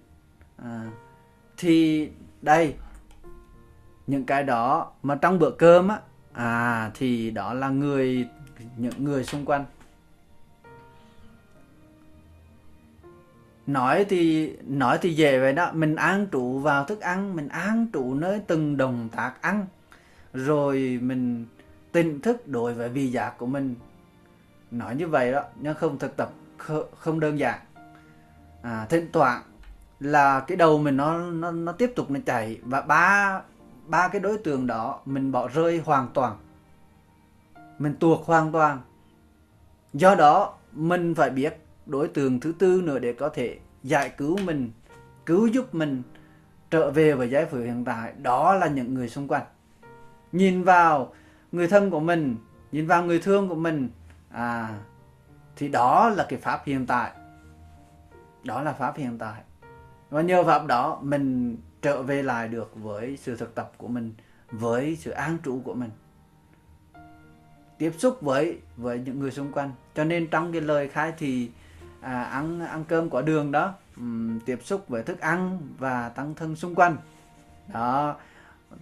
À, thì đây những cái đó mà trong bữa cơm á à thì đó là người những người xung quanh. Nói thì nói thì dễ vậy đó. Mình ăn trụ vào thức ăn mình ăn trụ nơi từng động tác ăn. Rồi mình tỉnh thức đối với vị giác của mình. Nói như vậy đó nhưng không thực tập không đơn giản. À, thỉnh thoảng là cái đầu mình nó nó nó tiếp tục nó chạy và ba ba cái đối tượng đó mình bỏ rơi hoàn toàn. Mình tuột hoàn toàn. Do đó, mình phải biết đối tượng thứ tư nữa để có thể giải cứu mình, cứu giúp mình trở về với giải phút hiện tại. Đó là những người xung quanh. Nhìn vào người thân của mình, nhìn vào người thương của mình à thì đó là cái pháp hiện tại. Đó là pháp hiện tại. Và nhờ pháp đó, mình trở về lại được với sự thực tập của mình với sự an trụ của mình tiếp xúc với với những người xung quanh. Cho nên trong cái lời khai thì à, ăn ăn cơm quả đường đó um, tiếp xúc với thức ăn và tăng thân xung quanh. Đó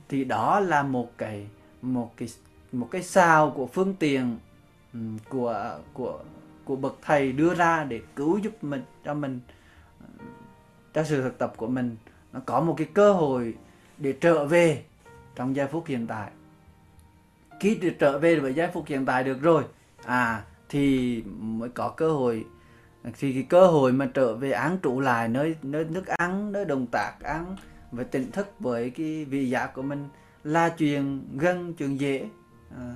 thì đó là một cái một cái một cái sao của phương tiện um, của của của bậc thầy đưa ra để cứu giúp mình cho mình cho sự thực tập của mình nó có một cái cơ hội để trở về trong giây phút hiện tại khi trở về với giây phút hiện tại được rồi à thì mới có cơ hội thì cái cơ hội mà trở về án trụ lại nơi nơi nước ăn nơi đồng tác ăn với tỉnh thức với cái vị giác của mình là chuyện gần chuyện dễ à.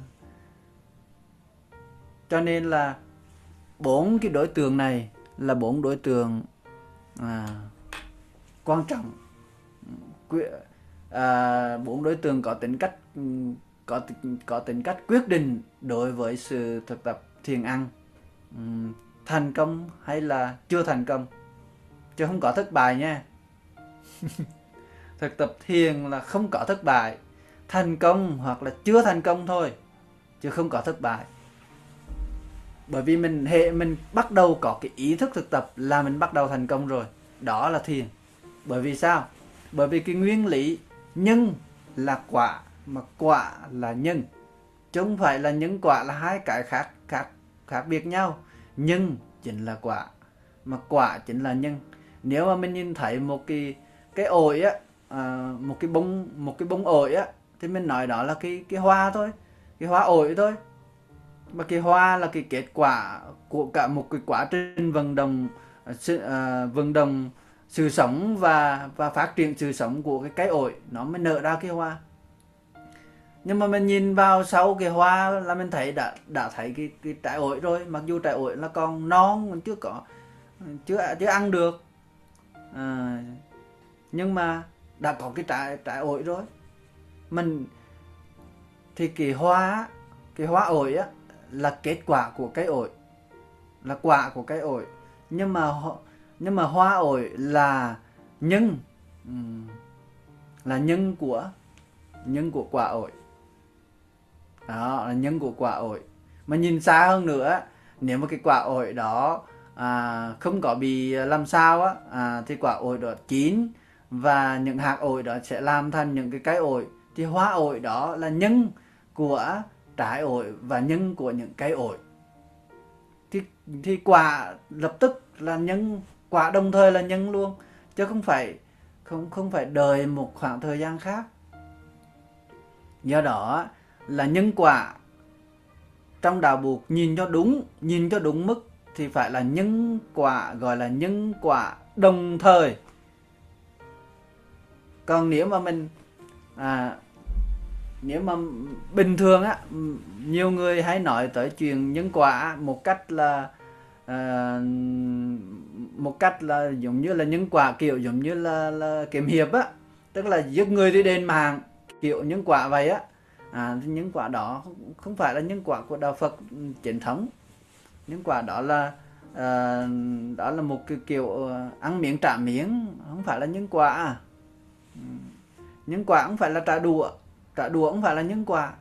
cho nên là bốn cái đối tượng này là bốn đối tượng à, quan trọng À, bốn đối tượng có tính cách, có có tính cách quyết định đối với sự thực tập thiền ăn. Thành công hay là chưa thành công? Chứ không có thất bại nha. Thực tập thiền là không có thất bại. Thành công hoặc là chưa thành công thôi, chứ không có thất bại. Bởi vì mình, hệ mình bắt đầu có cái ý thức thực tập là mình bắt đầu thành công rồi. Đó là thiền. Bởi vì sao? Bởi vì cái nguyên lý nhân là quả mà quả là nhân. Chứ không phải là nhân quả là hai cái khác khác khác biệt nhau. Nhân chính là quả mà quả chính là nhân. Nếu mà mình nhìn thấy một cái cái ổi á à, một cái bông một cái bông ổi á thì mình nói đó là cái cái hoa thôi cái hoa ổi thôi. Mà cái hoa là cái kết quả của cả một cái quá trình vận động uh, vận động sự sống và và phát triển sự sống của cái cây ổi nó mới nở ra cái hoa. Nhưng mà mình nhìn vào sau cái hoa là mình thấy đã đã thấy cái cái trái ổi rồi. Mặc dù trái ổi là còn non mình chưa có chưa chưa ăn được. À, nhưng mà đã có cái trái trái ổi rồi. Mình thì cái hoa cái hoa ổi á là kết quả của cây ổi là quả của cây ổi. Nhưng mà nhưng mà hoa ổi là nhân ừ, là nhân của nhân của quả ổi. Đó là nhân của quả ổi. Mà nhìn xa hơn nữa nếu mà cái quả ổi đó à, không có bị làm sao á à, thì quả ổi đó chín và những hạt ổi đó sẽ làm thành những cái cái ổi. Thì hoa ổi đó là nhân của trái ổi và nhân của những cây ổi. Thì thì quả lập tức là nhân quả đồng thời là nhân luôn chứ không phải không không phải đợi một khoảng thời gian khác. Do đó là nhân quả trong đạo buộc nhìn cho đúng nhìn cho đúng mức thì phải là nhân quả gọi là nhân quả đồng thời. Còn nếu mà mình à, nếu mà bình thường á nhiều người hay nói tới chuyện nhân quả một cách là à, một cách là giống như là nhân quả kiểu giống như là, là kiếm hiệp á. Tức là giết người đi đền mạng kiểu nhân quả vậy á. À, nhân quả đó không, phải là nhân quả của đạo Phật truyền thống. Nhân quả đó là à, đó là một cái kiểu ờ, ăn miếng trả miếng không phải là nhân quả. Ừ. Nhân quả không phải là trả đũa trả đũa không phải là nhân quả.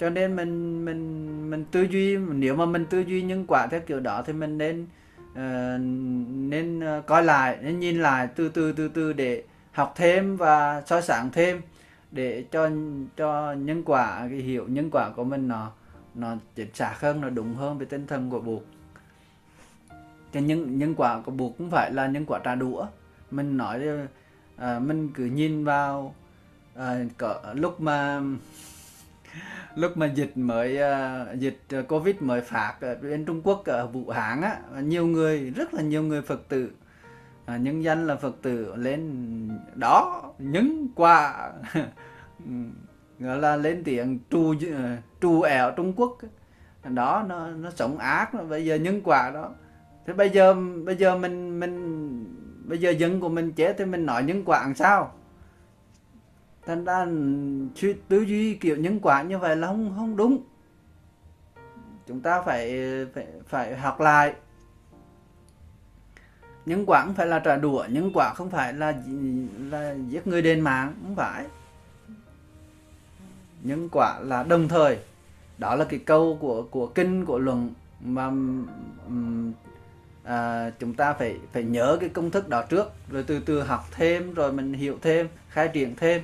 Cho nên mình mình mình tư duy nếu mà mình tư duy nhân quả theo kiểu đó thì mình nên uh, nên uh, coi lại nên nhìn lại từ từ từ từ để học thêm và soi sáng thêm để cho cho nhân quả cái hiểu nhân quả của mình nó nó chính xác hơn nó đúng hơn về tinh thần của buộc cái nhân nhân quả của buộc cũng phải là nhân quả trà đũa. Mình nói uh, mình cứ nhìn vào uh, có, lúc mà lúc mà dịch mới ờ, dịch ờ, covid mới phát ở bên Trung Quốc, ở Vũ Hán á, nhiều người, rất là nhiều người Phật tử à, nhân dân là Phật tử lên đó những quà gọi là lên tiếng trù ờ, trù ẻo Trung Quốc đó, nó nó sống ác bây giờ nhân quả đó. Thế bây giờ bây giờ mình mình, bây giờ dân của mình chết thì mình nói nhân quả làm sao? Thành ra tư duy kiểu nhân quả như vậy là không không đúng. Chúng ta phải phải phải học lại. Nhân quả không phải là trả đũa nhân quả không phải là là giết người đền mạng không phải. Nhân quả là đồng thời. Đó là cái câu của của kinh của luận mà um, à, chúng ta phải phải nhớ cái công thức đó trước rồi từ từ học thêm rồi mình hiểu thêm khai triển thêm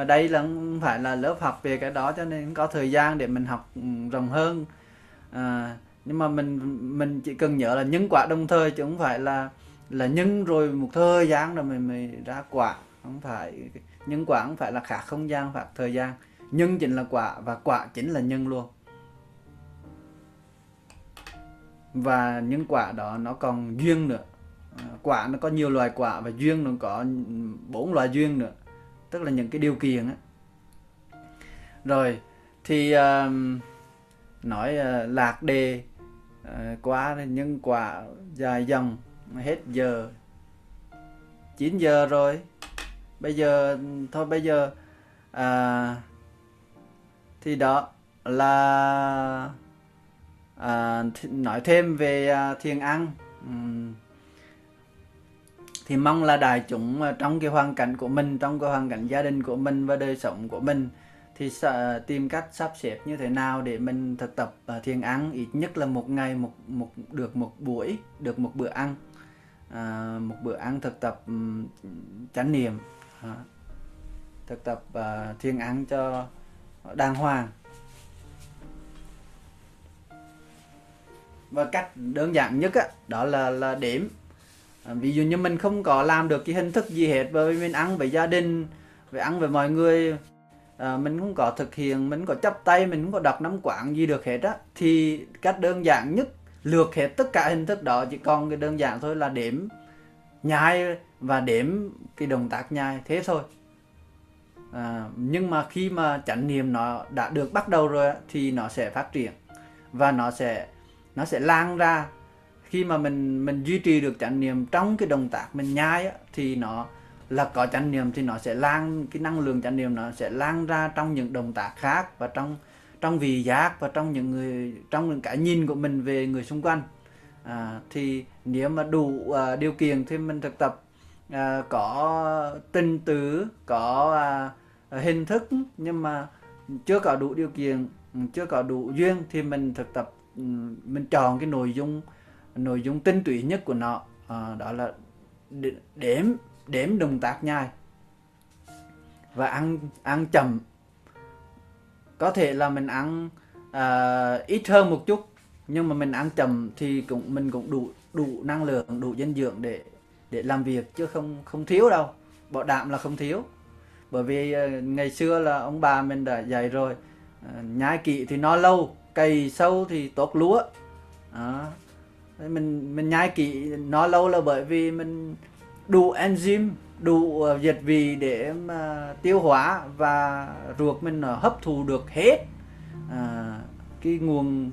và đây là không phải là lớp học về cái đó cho nên có thời gian để mình học ừ, rộng hơn. À, nhưng mà mình mình chỉ cần nhớ là nhân quả đồng thời chứ không phải là là nhân rồi một thời gian rồi mình mới ra quả. Không phải nhân quả không phải là khác không gian hoặc thời gian. Nhân chính là quả và quả chính là nhân luôn. Và những quả đó nó còn duyên nữa. À, quả nó có nhiều loại quả và duyên nó có bốn loại duyên nữa tức là những cái điều kiện á. Rồi thì uh, nói uh, lạc đề uh, quá nhân quả dài dòng hết giờ. 9 giờ rồi. Bây giờ thôi bây giờ à, thì đó là à, nói thêm về à, thiền ăn. Uhm thì mong là đại chúng à, trong cái hoàn cảnh của mình trong cái hoàn cảnh gia đình của mình và đời sống của mình thì sẽ tìm cách sắp xếp như thế nào để mình thực tập à, thiền ăn ít nhất là một ngày một một được một buổi được một bữa ăn à, một bữa ăn thực tập chánh niệm à, thực tập uh, thiền ăn cho đàng hoàng. Và cách đơn giản nhất á, đó là là điểm À, ví dụ như mình không có làm được cái hình thức gì hết bởi vì mình ăn với gia đình với ăn với mọi người à, mình không có thực hiện mình không có chấp tay mình không có đọc nắm quảng gì được hết á thì cách đơn giản nhất lược hết tất cả hình thức đó chỉ còn cái đơn giản thôi là điểm nhai và điểm cái động tác nhai thế thôi. À, nhưng mà khi mà chánh niệm nó đã được bắt đầu rồi thì nó sẽ phát triển và nó sẽ nó sẽ lan ra khi mà mình mình duy trì được chánh niệm trong cái động tác mình nhai á, thì nó là có chánh niệm thì nó sẽ lan cái năng lượng chánh niệm nó sẽ lan ra trong những động tác khác và trong trong vị giác và trong những người trong những cái nhìn của mình về người xung quanh. À, thì nếu mà đủ uh, điều kiện thì mình thực tập uh, có tình tứ có uh, hình thức nhưng mà chưa có đủ điều kiện chưa có đủ duyên thì mình thực tập ừ, mình chọn cái nội dung nội dung tinh túy nhất của nó à, đó là đếm đếm động tác nhai. Và ăn ăn chậm. Có thể là mình ăn à, ít hơn một chút nhưng mà mình ăn chậm thì cũng mình cũng đủ đủ năng lượng đủ dinh dưỡng để để làm việc chứ không không thiếu đâu. Bảo đảm là không thiếu. Bởi vì ờ, ngày xưa là ông bà mình đã dạy rồi nhai kỵ thì nó lâu cày sâu thì tốt lúa. Đó mình mình nhai kỹ nó lâu là bởi vì mình đủ enzyme đủ ờ, vị để mà tiêu hóa và ruột mình hấp thụ được hết à, cái nguồn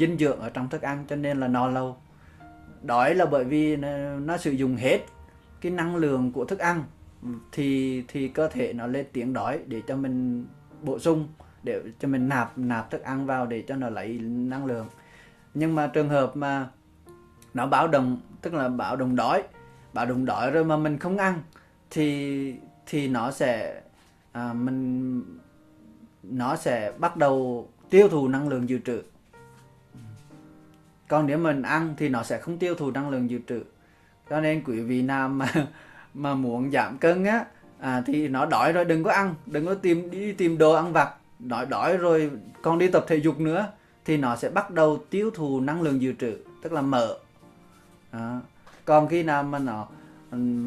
dinh dưỡng ở trong thức ăn cho nên là no lâu. Đói là bởi vì nó, nó sử dụng hết cái năng lượng của thức ăn thì thì cơ thể nó lên tiếng đói để cho mình bổ sung để cho mình nạp nạp thức ăn vào để cho nó lấy năng lượng. Nhưng mà trường hợp mà nó báo động tức là báo động đói. Báo động đói rồi mà mình không ăn thì thì nó sẽ à, mình nó sẽ bắt đầu tiêu thụ năng lượng dự trữ. Còn nếu mình ăn thì nó sẽ không tiêu thụ năng lượng dự trữ. Cho nên quý vị nào mà mà muốn giảm cân á à, thì nó đói rồi đừng có ăn đừng có tìm đi tìm đồ ăn vặt. Đói đói rồi còn đi tập thể dục nữa thì nó sẽ bắt đầu tiêu thụ năng lượng dự trữ tức là mỡ à. còn khi nào mà nó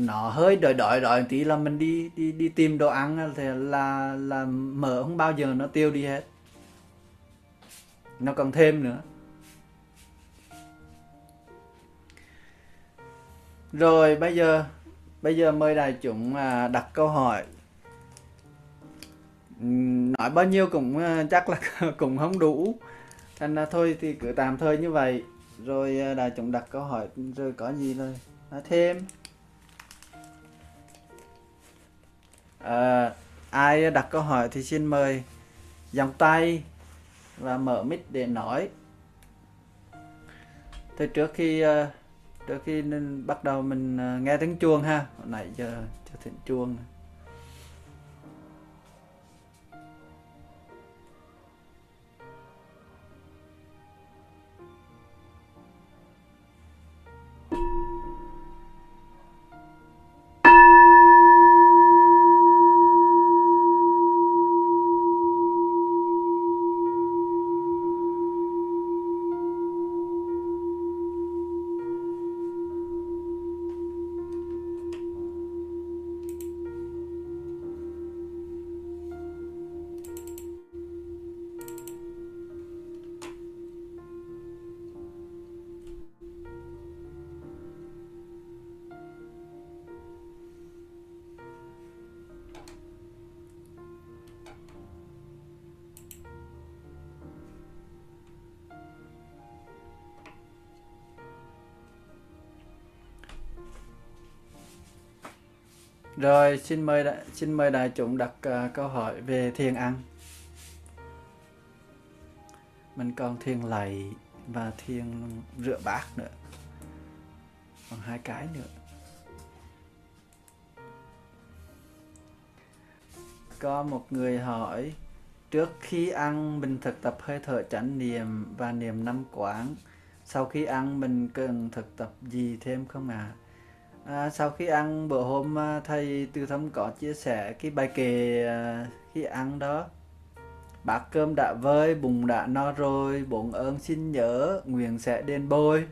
nó hơi đợi đợi đợi tí là mình đi đi đi tìm đồ ăn thì là là mở không bao giờ nó tiêu đi hết. Nó còn thêm nữa. Rồi, bây giờ bây giờ mời đại chúng à, đặt câu hỏi. Nói bao nhiêu cũng à, chắc là cũng không đủ. Nên là thôi thì cứ tạm thời như vậy rồi à, đại chúng đặt câu hỏi rồi có gì rồi? Nói thêm. À, ai đặt câu hỏi thì xin mời dòng tay và mở mic để nói. Thì trước khi à, trước khi bắt đầu mình à, nghe tiếng chuông ha. Hồi nãy giờ cho thỉnh chuông. Rồi, xin mời đại, xin mời đại chúng đặt uh, câu hỏi về thiền ăn. Mình còn thiền lạy và thiền rửa bát nữa. Còn hai cái nữa. Có một người hỏi trước khi ăn mình thực tập hơi thở chánh niệm và niệm năm quán. Sau khi ăn mình cần thực tập gì thêm không ạ? À? À, sau khi ăn bữa hôm à, thầy Từ Thâm có chia sẻ cái bài kệ à, khi ăn đó. Bát cơm đã vơi bụng đã no rồi bổn ơn xin nhớ nguyện sẽ đền bôi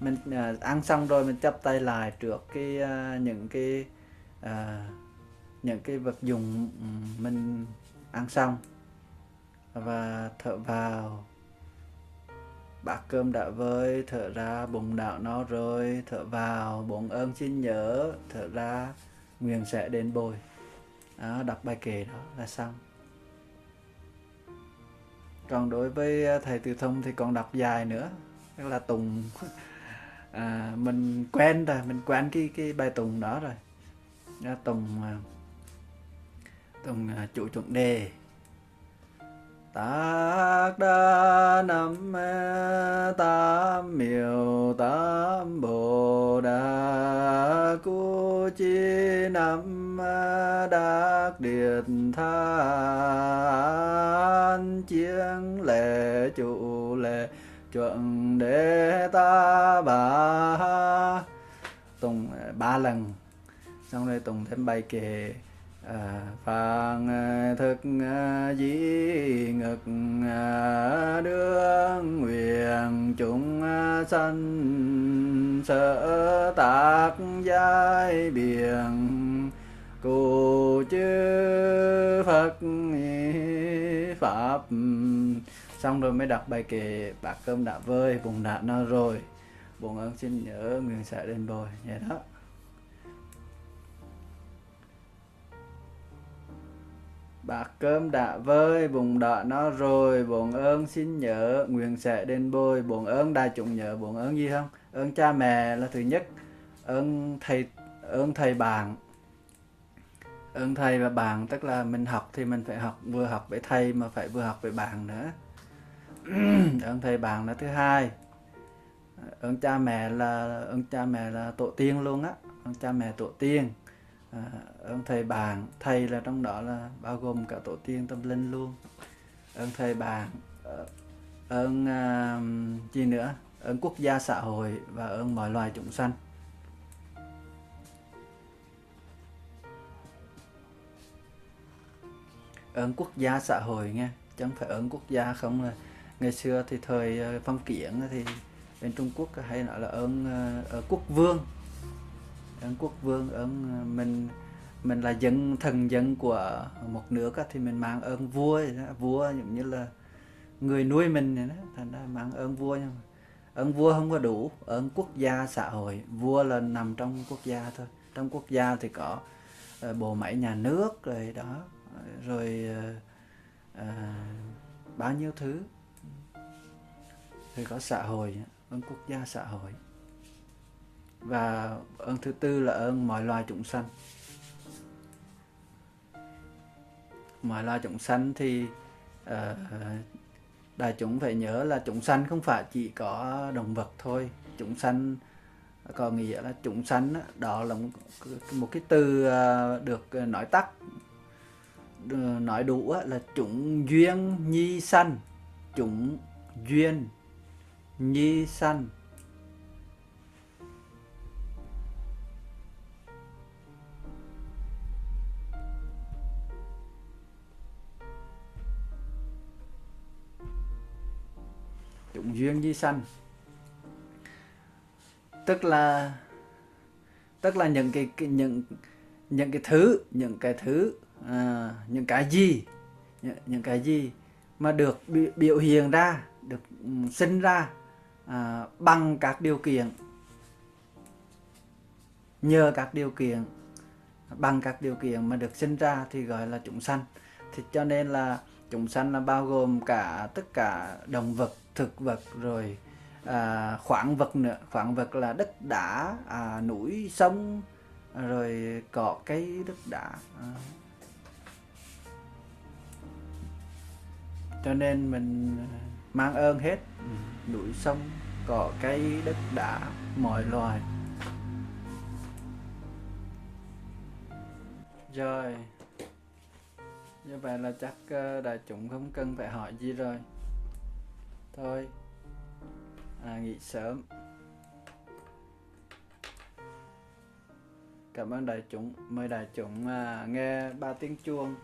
mình à, ăn xong rồi mình chắp tay lại trước cái à, những cái à, những cái vật dụng ừ, mình ăn xong. Và thở vào bát cơm đã vơi thở ra bụng đạo no rồi. Thở vào bổn ơn xin nhớ. Thở ra nguyện sẽ đến bồi. Đó, đọc bài kệ đó là xong. Còn đối với à, thầy từ thông thì còn đọc dài nữa tức là tùng. À, mình quen rồi mình quen cái cái bài tùng đó rồi. Đó, tùng à, tùng à, chủ chuẩn đề tác đa năm tam miều tam bồ đà cu chi năm đắc điệt than chiếng lệ chủ lệ chuẩn đế ta bà tùng à, ba lần. Xong rồi tùng thêm bài kệ à, à thực à, di ngực à, đương nguyện chúng sanh sở tác giai biển cụ chư phật pháp. Xong rồi mới đọc bài kệ bát cơm đã vơi bụng đã no rồi. Bụng ơn xin nhớ nguyện sẽ đến bồi vậy dạ đó. Bát cơm đã vơi, bụng đỏ nó rồi. Bổn ơn xin nhớ, nguyện sẽ đền bồi. Bổn ơn đại chúng nhớ, bổn ơn gì không? Ơn cha mẹ là thứ nhất. Ơn thầy ơn thầy bạn. Ơn thầy và bạn, tức là mình học thì mình phải học, vừa học với thầy mà phải vừa học với bạn nữa. Ơn thầy bạn là thứ hai. Ơn cha mẹ là, ơn cha mẹ là tổ tiên luôn á. Ơn cha mẹ tổ tiên à, ơn thầy bạn. Thầy là trong đó là bao gồm cả tổ tiên tâm linh luôn. Ơn thầy bạn. Ờ, ơn à, gì nữa? Ơn quốc gia xã hội và ơn mọi loài chúng sanh. Ơn quốc gia xã hội nghe. Chẳng phải ơn quốc gia không là ngày xưa thì thời ờ, phong kiến thì bên Trung Quốc hay nói là ơn uh, quốc vương ơn quốc vương ơn ờ, mình mình là dân thần dân của một nước thì mình mang ơn vua vua giống như là người nuôi mình này đó thành ra mang ơn vua nhưng mà ơn vua không có đủ ơn quốc gia xã hội. Vua là nằm trong quốc gia thôi. Trong quốc gia thì có uh, bộ máy nhà nước rồi đó rồi uh, uh, bao nhiêu thứ. Thì có xã hội ơn quốc gia xã hội và ơn thứ tư là ơn mọi loài chúng sanh. Mọi loài chúng sanh thì uh, đại chúng phải nhớ là chúng sanh không phải chỉ có động vật thôi. Chúng sanh có nghĩa là chúng sanh đó là một, một cái từ ờ, được nói tắt ờ, nói đủ là chúng duyên nhi sanh. Chúng duyên nhi sanh. Chúng duyên di sanh. Tức là tức là những cái, cái những những cái thứ những cái thứ à, những cái gì những, những cái gì mà được biểu hiện ra được ừ, sinh ra à, bằng các điều kiện. Nhờ các điều kiện bằng các điều kiện mà được sinh ra thì gọi là chúng sanh. Thì cho nên là chúng sanh là bao gồm cả tất cả động vật thực vật rồi à, khoáng vật nữa. Khoáng vật là đất đá à, núi sông rồi cỏ cây đất đá. À. cho nên mình mang ơn hết. Núi sông cỏ cây đất đá mọi loài. Rồi như vậy là chắc ờ, đại chúng không cần phải hỏi gì rồi thôi. À, nghỉ sớm. Cảm ơn đại chúng mời đại chúng à, nghe ba tiếng chuông.